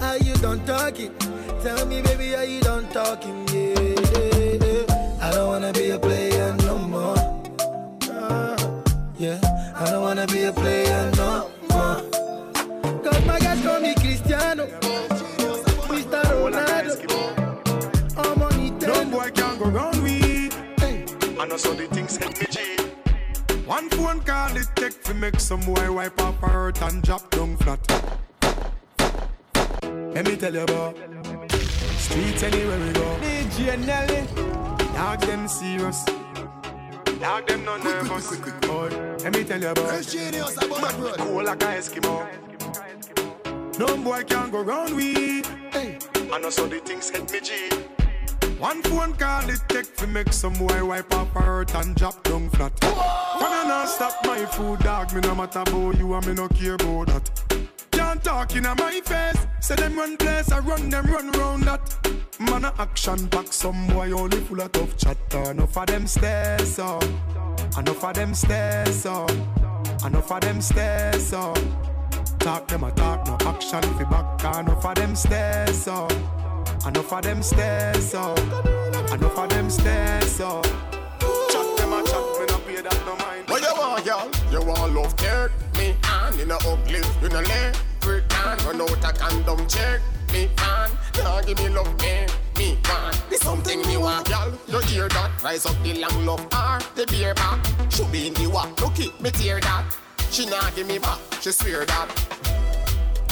Are you done talking? Tell me, baby, are you done talking? Yeah. yeah, yeah. I don't wanna be a player no more. Uh, yeah. I don't wanna be a player no more. Cause my guys call me Cristiano. Mr. Ronaldo. I'm on it.
No boy can go round me. I know so the things hit me G. One phone call it take to make some boy wipe up her hurt and drop down flat. Let me tell you about streets anywhere we go.
DJ Nelly.
Dog them serious. Dog them no nervous. Boy, let me tell you about Man, cool like a Eskimo. No boy can go round we. I know so the things hit me G. One phone call it take to make some boy wipe up hurt and drop down flat. Can I not stop my food, dog? Me no matter about you and me no care about that. Can't talk in my face. Say them run place, I run them run round that. Man a action back, some boy only full of tough chatter. Enough of them stairs up, enough of them stairs up, enough of them stairs up. Talk them a talk, no action fi back. Enough of them stairs up, enough of them stairs up, enough of them stairs up. Chat them a chat, me no pay that no mind.
What you want, girl? You want love, take me on. You know ugly, you know lay. On, run out a condom, check me on. Now give me love, me, me want. This something me want, girl. You hear that? Rise up the long love, R, the beer back. Should be in the walk, look it, me tear that. She not give me back, she swear that.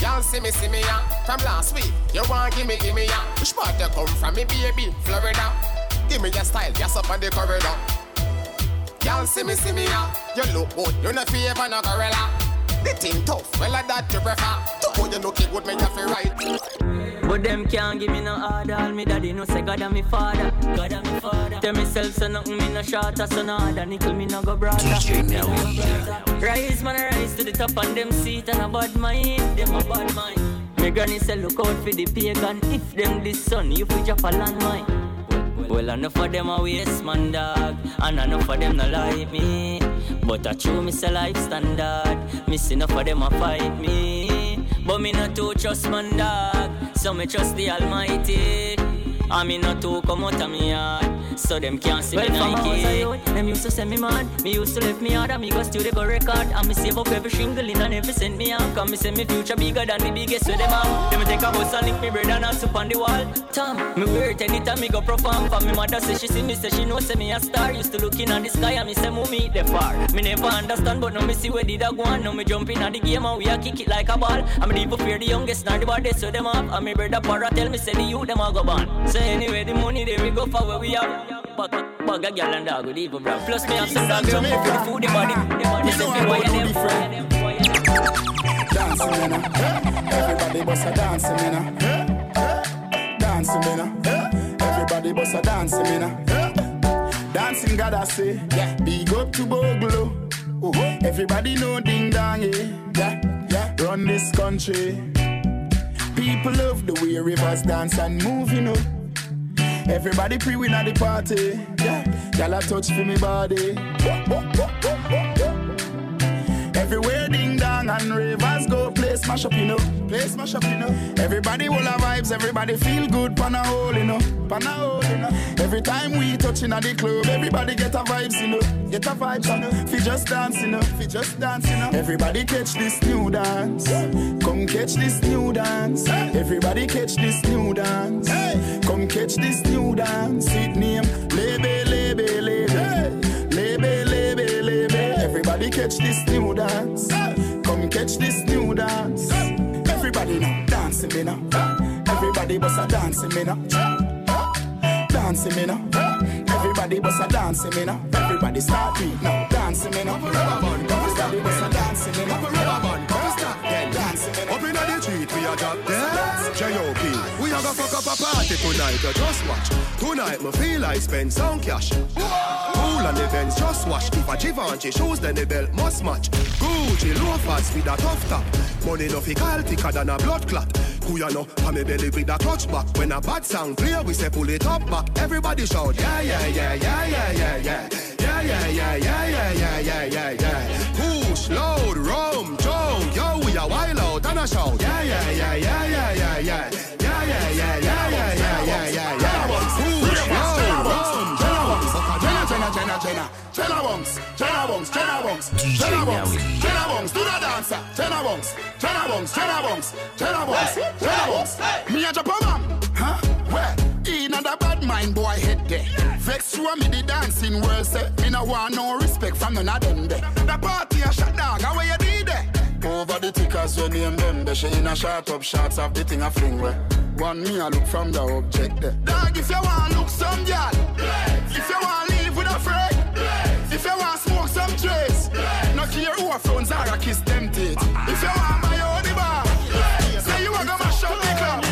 Y'all see me, see me, yeah. From last week, you want give me, give me, yeah. Which part you come from, me baby, Florida? Give me your style, yes up on the corridor. Y'all see me, see me, yeah. You look good, you not favor no gorilla. The thing tough, well I that you prefer. To put you looking good, me you feel right.
But them can't give me no order. All me daddy no say God and me father. God and me father. Tell myself so nothing me no shorter, so no other nickel me no go broader.
DJ Nelly.
Rise man, rise to the top on them seat and a bad mind. Them a bad mind. Me granny say look out for the pagan. If them this son, you fi drop a landmine. Well, enough of them a waste man dog, and enough of them no like me. But I true me say life standard. Miss enough of them a fight me. But me not too trust man dog, so me trust the Almighty. I me not too come out of me yard, so them can't see
Well,
me
from
Nike.
house I own,
Them used to send me mad. Me used to left me hard and me go studio go record. And me save up every shingle in and every cent me have. Cause me say me future bigger than the biggest with them have. Them take a house and link me bread and a soup on the wall. Tom, me wear it anytime me go perform. For me mother say she see me say she know say me a star. Used to look in at the sky and me say move me the far. Me never understand but now me see where did I go on. Now me jump in at the game and we a kick it like a ball. Me deep fear the youngest not the baddest so them have. And me brother para tell me say the youth them a go ban. So anyway the money there we go for where we are. Bag, bag a gal and dog with evil bro. Plus me have some dog jump up for the food the body. The body say me why them.
Dancing, now. Everybody bust a dancing, now. Dancing, now. Everybody bust a dancing, now. Dancing, God, I say. Yeah. Big up to Bogle. Oh, everybody know ding dong, eh? Yeah, yeah. Run this country. People love the way rivers dance and move, you know. Everybody pre-win at the party. Yeah, y'all a touch for me body. Everywhere ding dong and ravers go play smash up, you know. Play smash up, you know. Everybody will have vibes, everybody feel good, pan a hole, you know. Pan a hole. Every time we touching at the club, everybody get a vibes, you know. Get a vibes, you know. Fi just dance, you know. Fi just dance, you know. Everybody catch this new dance. Come catch this new dance. Everybody catch this new dance. Come catch this new dance. It name Lebe, Lebe, Lebe. Lebe, Lebe, Lebe. Everybody catch this new dance. Come catch this new dance. Everybody now dancing me now. Everybody bust a dancing me now. Dancing me now. Everybody bust a dancing me now. Everybody start beat now. Dancing me now. Everybody bust a dancing me now. Dancing me now.
Up inna the street, we a drop. J.O.P. We fuck up a party tonight, you just watch. Tonight, me feel like spend some cash. Cool and events, just watch. If a Givenchy shoes, then the belt must match. Gucci loafers with a tough top. Money no fi call thicker than a blood clot. You know, pa me belly with a clutch back. When a bad sound clear, we say pull it up back. Everybody shout, yeah, yeah, yeah, yeah, yeah, yeah, yeah. Yeah, yeah, yeah, yeah, yeah, yeah, yeah, yeah. Push, load, rum, junk, yo, we a wild out and a shout. Yeah, yeah, yeah, yeah, yeah.
Bunks, Jenna Bunks, Jenna Bunks, do the dancer, Jenna Bunks, Jenna Bunks, Jenna Bunks, Jenna Bunks, Jenna Bunks. Me a drop a man, huh? Where? In a bad mind boy head there. Vex you me the dancing world say me no want no respect from none of them there. The party a shut down, how you did there? Over the tickers you name them, they she in a shot up shots of the thing a fling where. One me a look from the object there. Dog, if you want look some girl, if you want live with a friend, if you want smoke some trace, care who a phones are a kiss. If you want my own bar, say you a go mash up the club.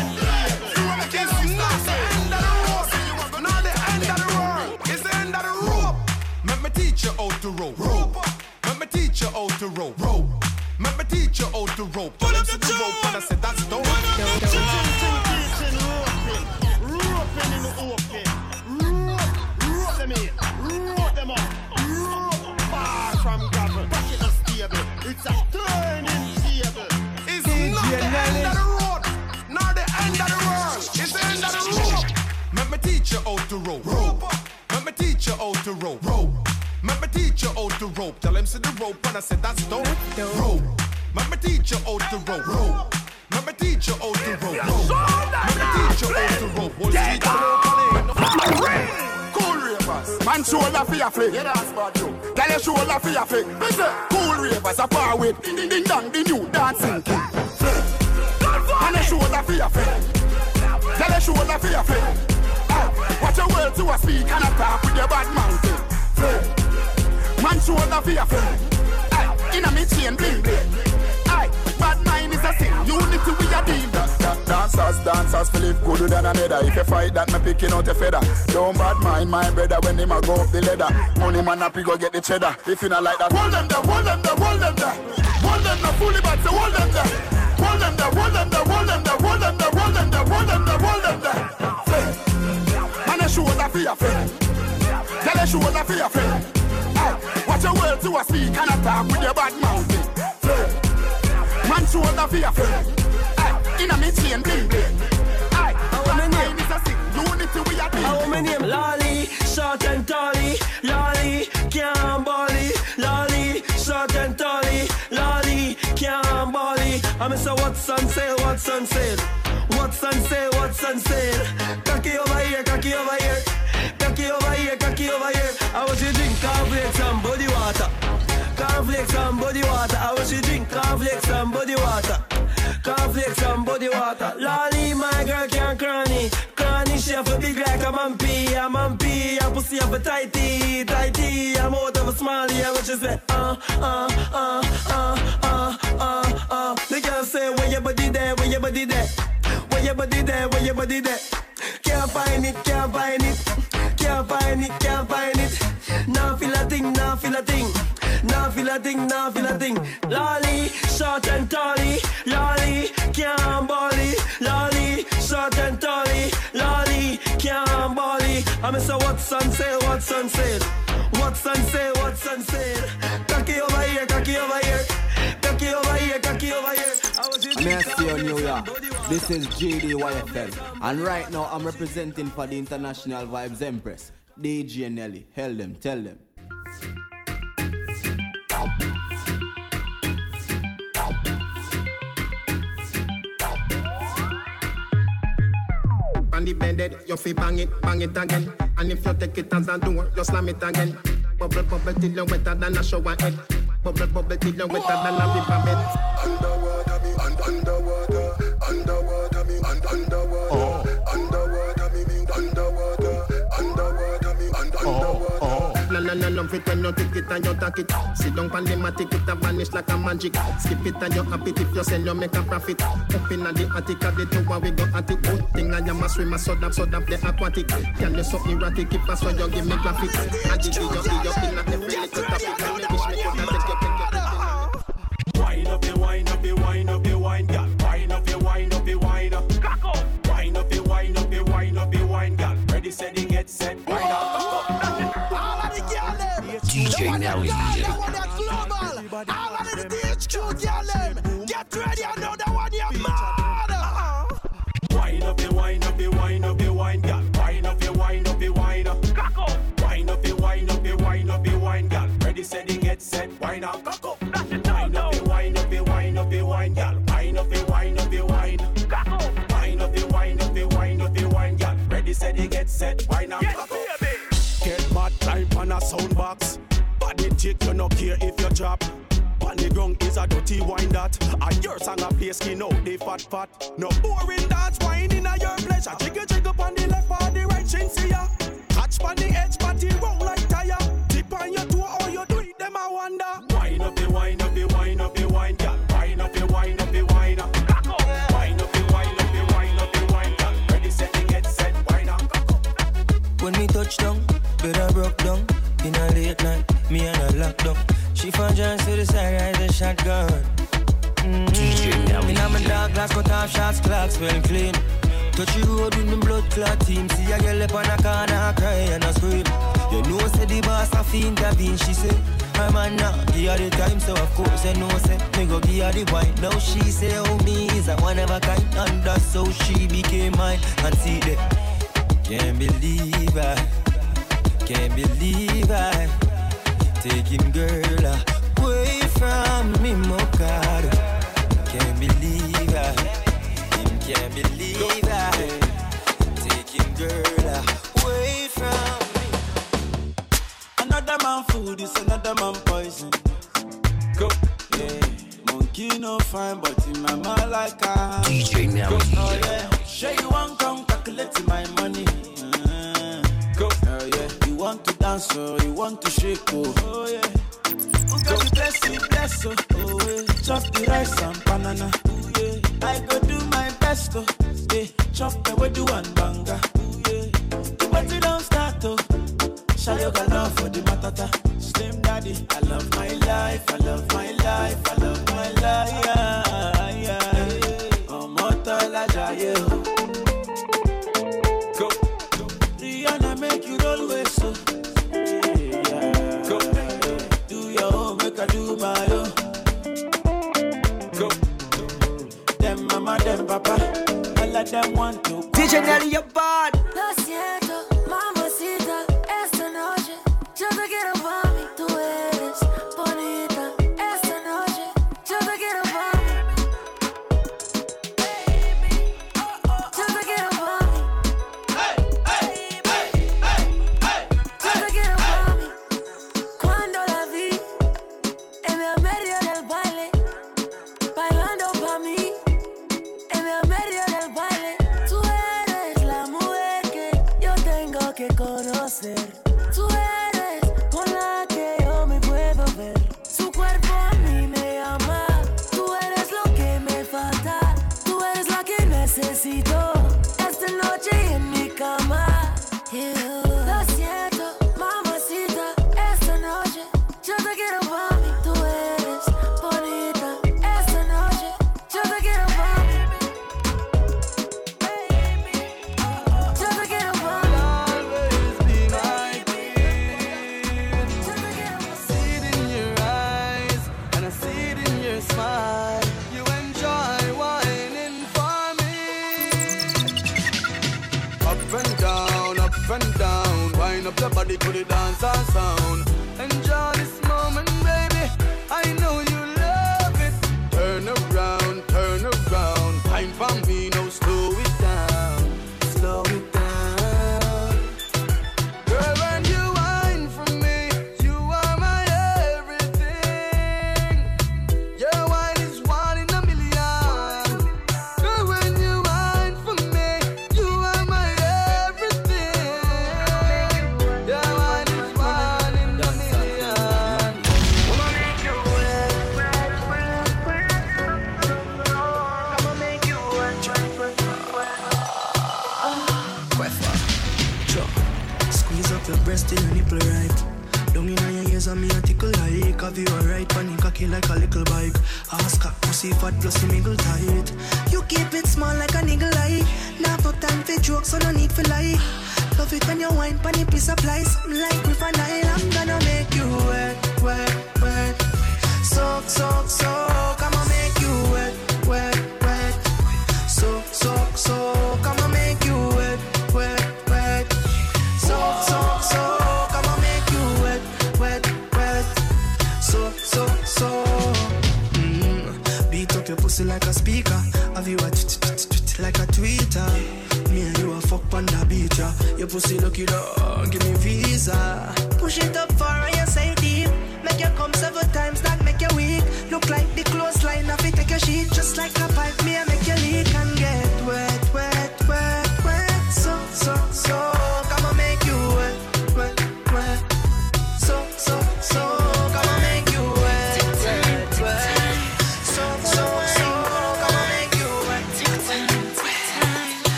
You wanna kiss me, not the end of the the end of the the end of the rope.
Let me teach you how to rope. rope. Let me teach you how to rope. rope. Let me teach you how to rope. Pull up the teach you how to rope. rope. Let me teach you how to rope. rope. Let me teach you how to rope. Tell him see the rope and I said that's dope. Rope. Let me teach you how to rope. rope. Let me teach you how to rope. rope. Let me teach you how to rope. Whole street to rope on it.
Cool ravers, man shoulder for your flick. Yeah, that's bad you. Tell your shoulder for your flick. Me cool ravers a far with. Ding ding ding dong, the new dancing king. And your shoulder for your flick. Tell your shoulder for your flick. Watch your words to a speak and a talk with your bad mountain. Flick. Man shoulder for your flick. Hey, inna me chain bling bling. Hey, bad mind is a sin. Unity we a deal. Dancers, dancers, Philip good than another. If you fight that, me picking out a feather. Don't bad mind my brother when him a go up the ladder. Money man up, he go get the cheddar. If you not like that, hold them there, hold them there, hold them there. Hold them there, fully back, so hold them there. Hold them there, hold them there, hold them there, hold them there, hold them there, hold them there, hold them there. A shoulder for your friend. Tell a shoulder for your friend. Watch your words to a speak and a talk with your bad mouth. Man, shoulder for your friend. Hey, inna me chain bling bling. Hey, is a sin. Unity we a.
How my name? Lolly, short and tally. Lolly, can't bally. Lolly, short and tally. Lolly, can't bally. I'm say what's on sale, what's on sale. What's on sale, what's on sale. Cocky over here, cocky over here. Cocky over here, cocky over here. I want you drink cornflakes and body water. Cornflakes and body water. I want you drink cornflakes and body water. Cornflakes and body water. Lolly, my girl can't cranny. Cranny, she have a big like a mampy. A mampy, a pussy have a tighty. Tighty, I'm out of a smally. And what she say, uh, uh, uh, uh, uh, uh, uh. The girl say, where your body there, where your body there? Where your body there, where your body there? Can't find it, can't find it. Can't find it, can't find it. Now feel a thing, now feel a thing. Now feel a thing, now feel a thing. Lolly, short and tally. Lolly, can't bally. Lolly, short and tally. Lolly, can't bally. I'm say what's on sale, what's on sale. What's on sale, what's on sale. Cocky over here, cocky over here. Cocky over here, cocky over here. In
May you, New York. This is GDYFM. And right now I'm representing for the International Vibes Empress. DJ Nelly. Tell them, tell them.
On the bended, you fi bang it, bang it again. And if you take it as a door, you slam it again. Bubble, bubble till you wetter than a shower head. Bubble, bubble till you wetter than a river.
Underwater, me, un- underwater, underwater, me, un- underwater, underwater, me, me, underwater, underwater, me, un- underwater.
La la and love it when you take it and you take it. Sit down pan the matic, it a vanish like a magic. Skip it and you happy if you sell, you make a profit. Up in the attic, at the tower we go at it. Good thing I am a swimmer, so that so that the aquatic. Can you so erratic, if I so you give me graphic. I dig you, dig you in a every little topic. And me wish me could have take you, take.
Wine up your wine up your wine up your wine, girl. Wine up your wine up your wine up. Wine up your wine up your wine up your wine, girl. Ready, steady, get set. Wine up.
DJ Nelly.
global. All of the DHQ girl. Get ready, I know that
no care if you drop. On the ground is a dirty wine that A your song a play skin out the fat fat. No boring dance wine in a your pleasure. Jiggle jiggle on the left or the right chin see ya. Catch on the edge party roll like tire. Tip on your toe how you do it them I wonder. Wine up the wine up the wine up the wine girl. Wine up the wine up the wine up. Wine up the wine up the wine up the wine girl. Ready set to get set wine up.
When we touch down, better broke down. In a late night, me and a lockdown. She found John to the side, ride the shotgun. Mm-hmm. In a my dark glass, cut off shots, clocks well clean. Touch the road with me blood clot team. See a girl up on a corner, cry and a scream. You know, say the boss a fi intervene. She say, her man now, give her the time, so of course I know, say, me go give her the wine. Now she say, oh, me is a one of a kind, and that's how she became mine. And see that, can't believe I, can't believe I, taking girl away from me, Mokado. Can't believe I, him can't believe I, taking girl away from me.
Another man food is another man poison. Go. Yeah. Monkey no fine, but in my mind like a
DJ Nelly.
Oh yeah. Sure you want come calculate my money. You want to dance or you want to shake oh. Oh yeah. Got the bless you bless oh. Oh yeah. Chop the rice and banana. Oh yeah. I go do my best oh. Yeah. Chop the way do and banga. Oh yeah. The party don't start oh. Shayo got love for the matata. Slim daddy, I love my life, I love my life, I love my life. Yeah, yeah. Ọmọ tọ́lá jayé o. them want to.
DJ Nelly, you're bad.
Wind up your body to the dance and sound.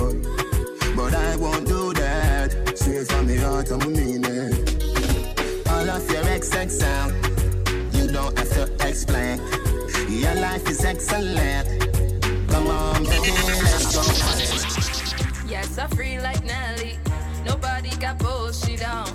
gun. But I won't do that. Straight from the heart, I'm mean it. All of your XX out. you don't have to explain. Your life is excellent. Come on, baby, let's go.
Yes, I'm free like Nelly. Nobody got bullshit on.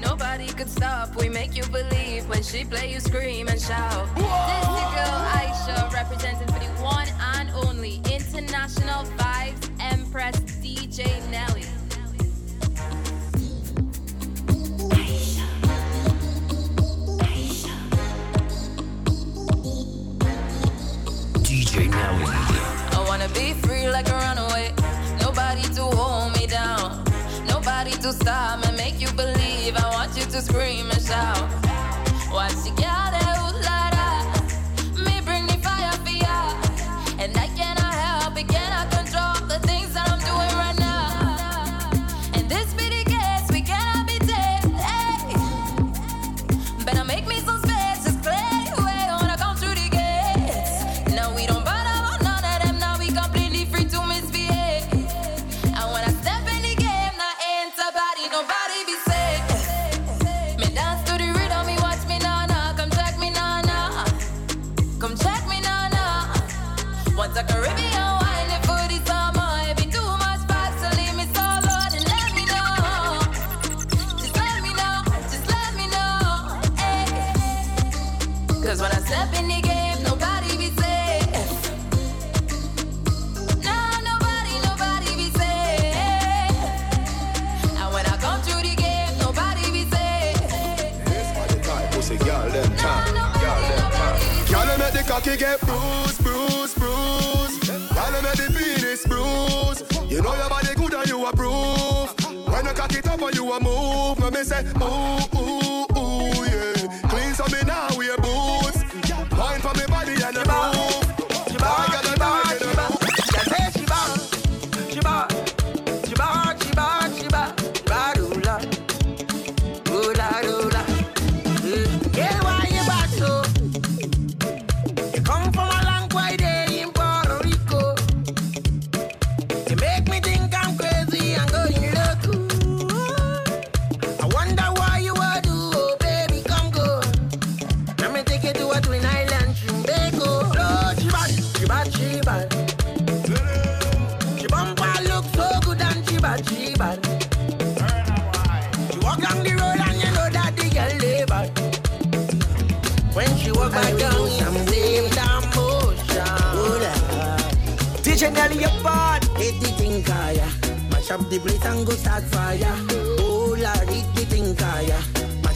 Nobody could stop. We make you believe when she play, you scream and shout. Whoa! This is girl Aisha representing for the one and only international vibes Empress DJ Nelly. DJ Nelly. I wanna be free like a runaway. Nobody to hold me down. Nobody to stop and
make you believe. I
want you to scream and shout. Watch you get that.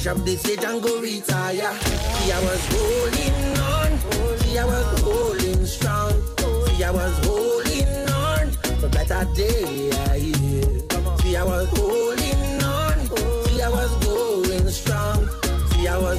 Mash up the stage and go retire. See, I was holding on. See, I was holding strong. See, I was holding on for better day. See, I was holding on. See, I was going strong. See, I was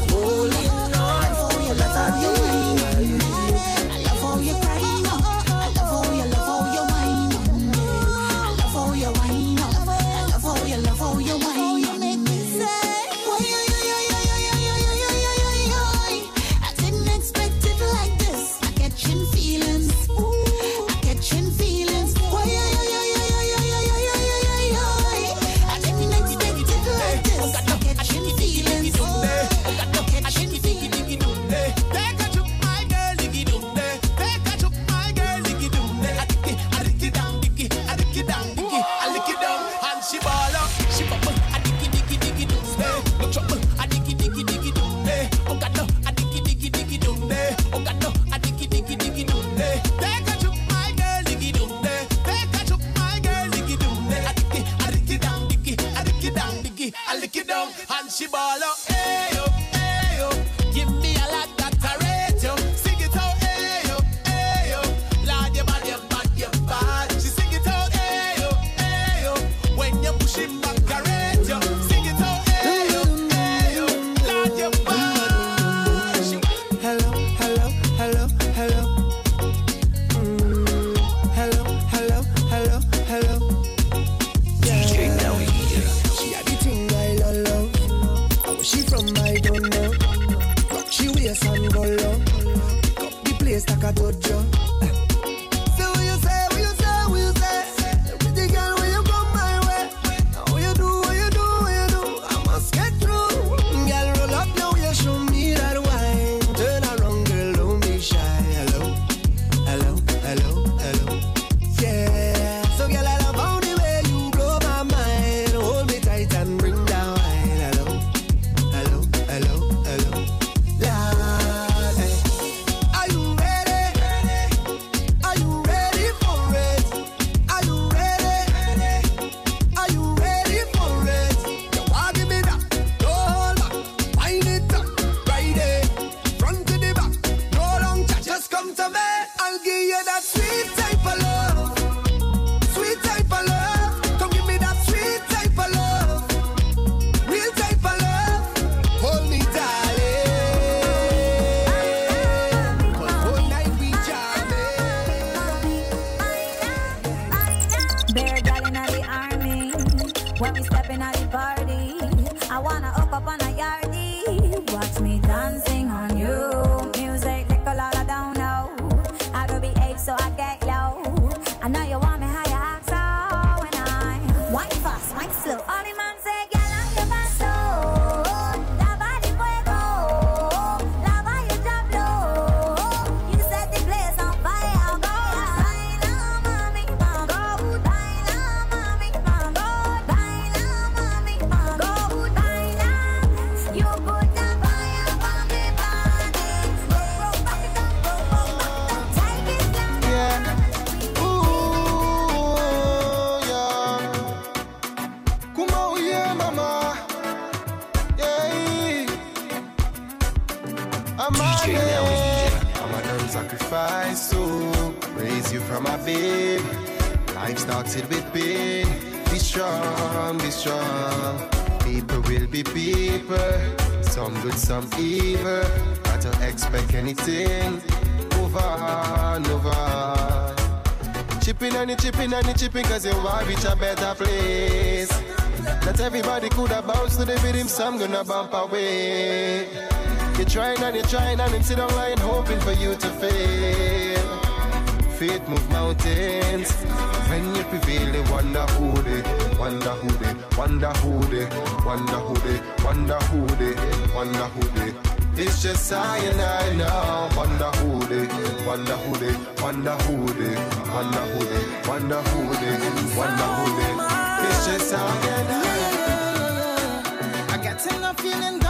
I'm gonna bump away. You're trying and you're trying and him sit online hoping for you to fail. Faith move mountains. When you prevail, they wonder who they, wonder who they, wonder who they, wonder who they, wonder who they, wonder who they. It's just I and I now. Wonder who they, wonder who they, wonder who they, wonder who they, wonder who they, wonder who they. It's just I and I
feeling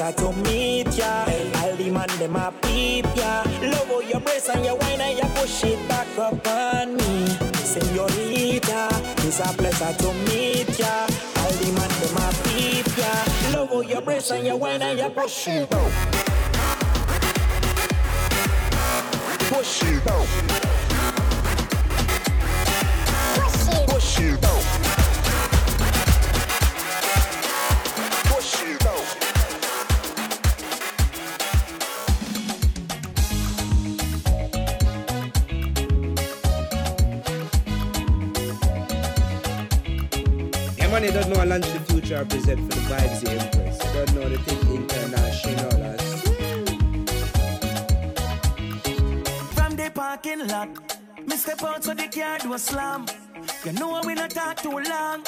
pleasure to meet ya. I'll demand them a peep ya. Love all your breasts and your wine and you push it back upon me. Senorita, it's a pleasure to meet ya. I'll demand them a peep ya. Love all your breasts and your wine and you push it back. Push it
back. to represent for the vibes the Empress. Don't know the thing international as.
From the parking lot, me step out so the car do a slam. You know we not talk too long.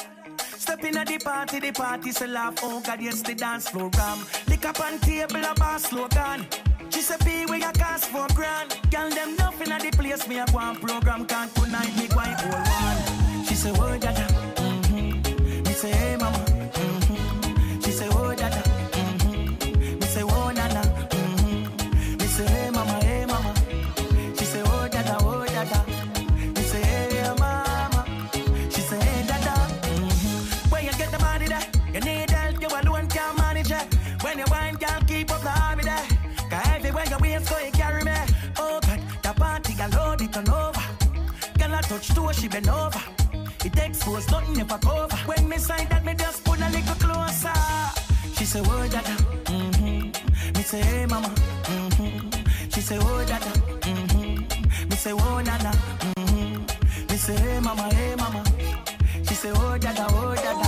Step in at the party, the party say laugh. Oh God, yes, the dance floor ram. Lick up on table, a bar slogan. She say, pay where you cost for grand. Girl, them nothing at the place, me a one program. Can't tonight, me quite old one. She say, word, oh, yeah, yeah. Mm-hmm. Me say, hey, mama. bend over. It exposes nothing never cover. When me sign that, me just put a little closer. She say, oh, dada, mm-hmm. Me say, hey, mama, mm-hmm. She say, oh, dada, mm-hmm. Me say, oh, nana, mm-hmm. Me say, hey, mama, hey, mama. She say, oh, dada, oh, dada.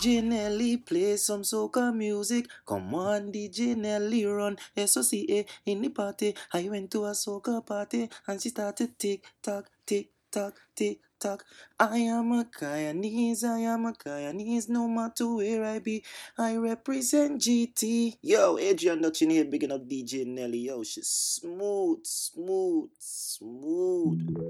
DJ Nelly,
play
some
soca music. Come on, DJ Nelly, run SOCA in the party. I went to a soca party and she started tick tock, tick tock, tick tock. I am a Guyanese, I am a Guyanese, no matter where I be, I represent GT. Yo, Adrian Dutchin here, bigging up DJ Nelly. Yo, she's smooth, smooth, smooth.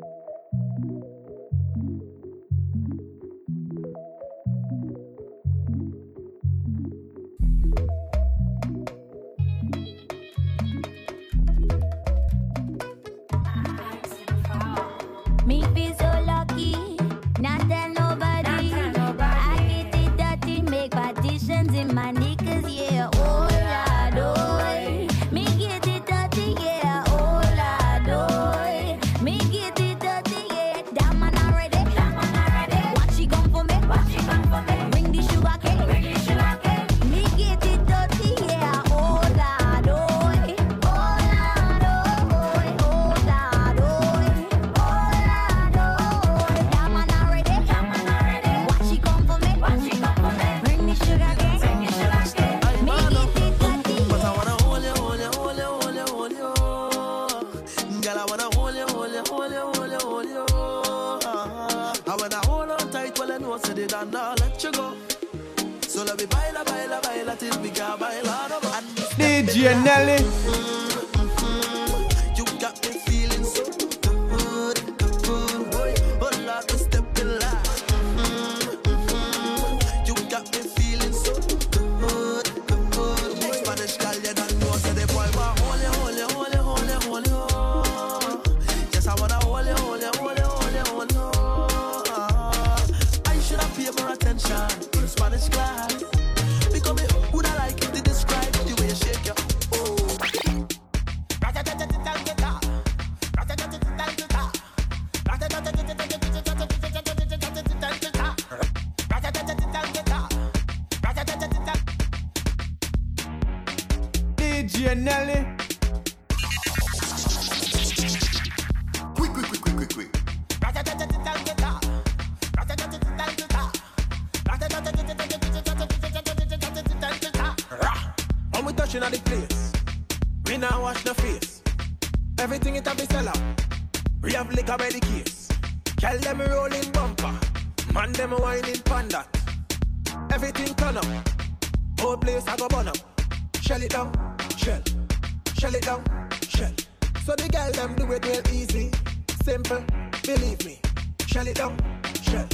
Believe me, shell it down, shell,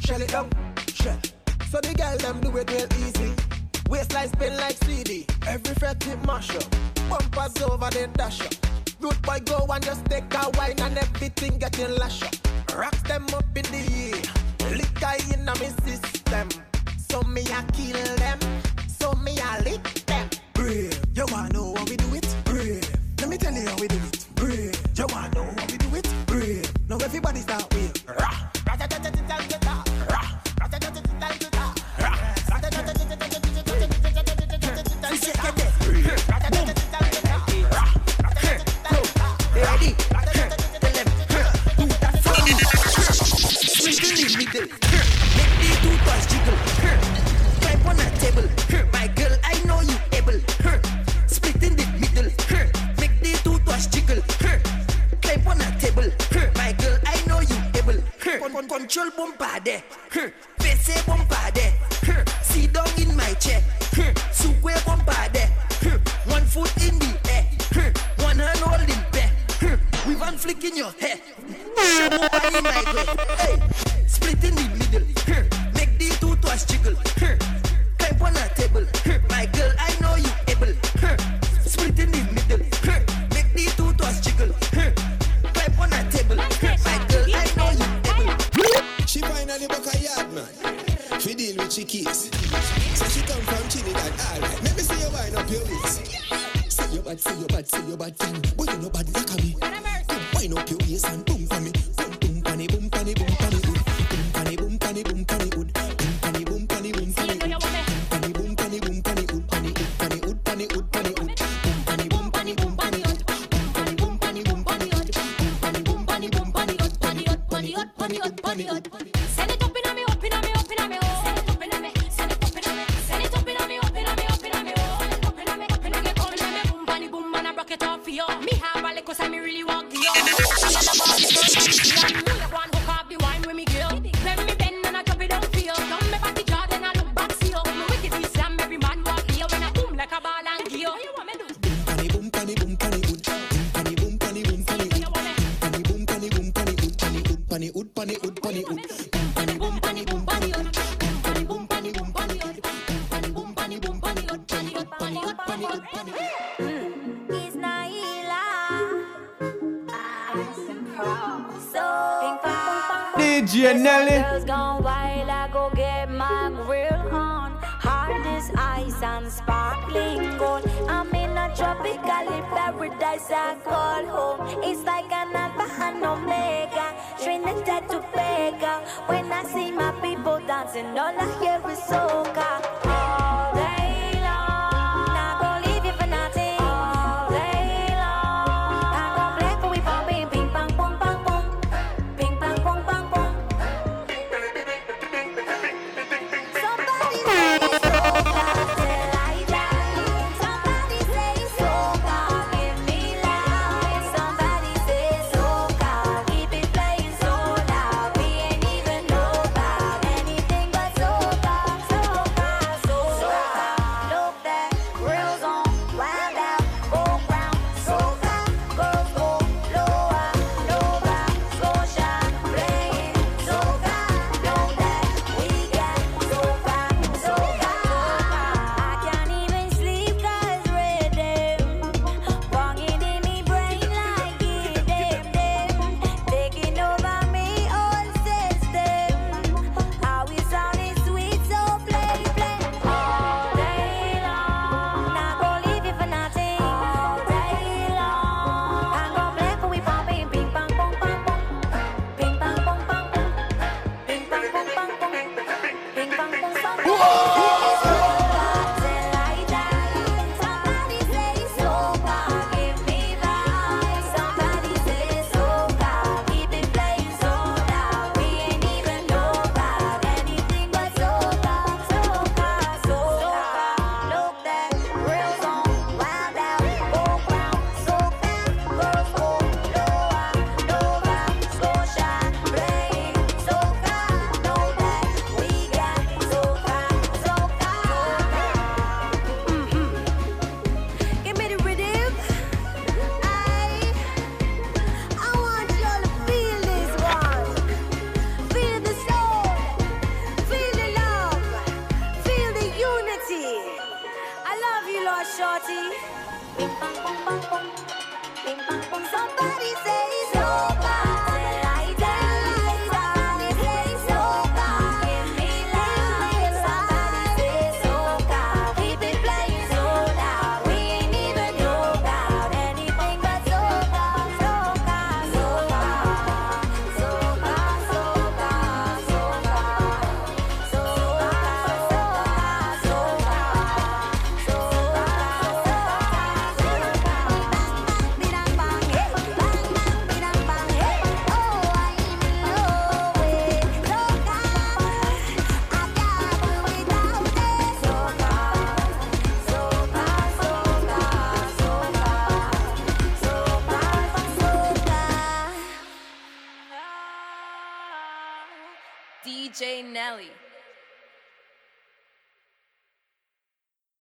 shell it down, shell. So the girl them do it real easy. Waistline spin like CD, every fret tip mash up. Bumpers over the dash up. Root boy go and just take a wine and everything getting lash up. Rocks them up in the air, liquor in me system. So me I kill them, so me I lick them.
Brave, you wanna know how we do it? Brave, let me tell you how we do it.
everybody's out. and
all I
hear is soca.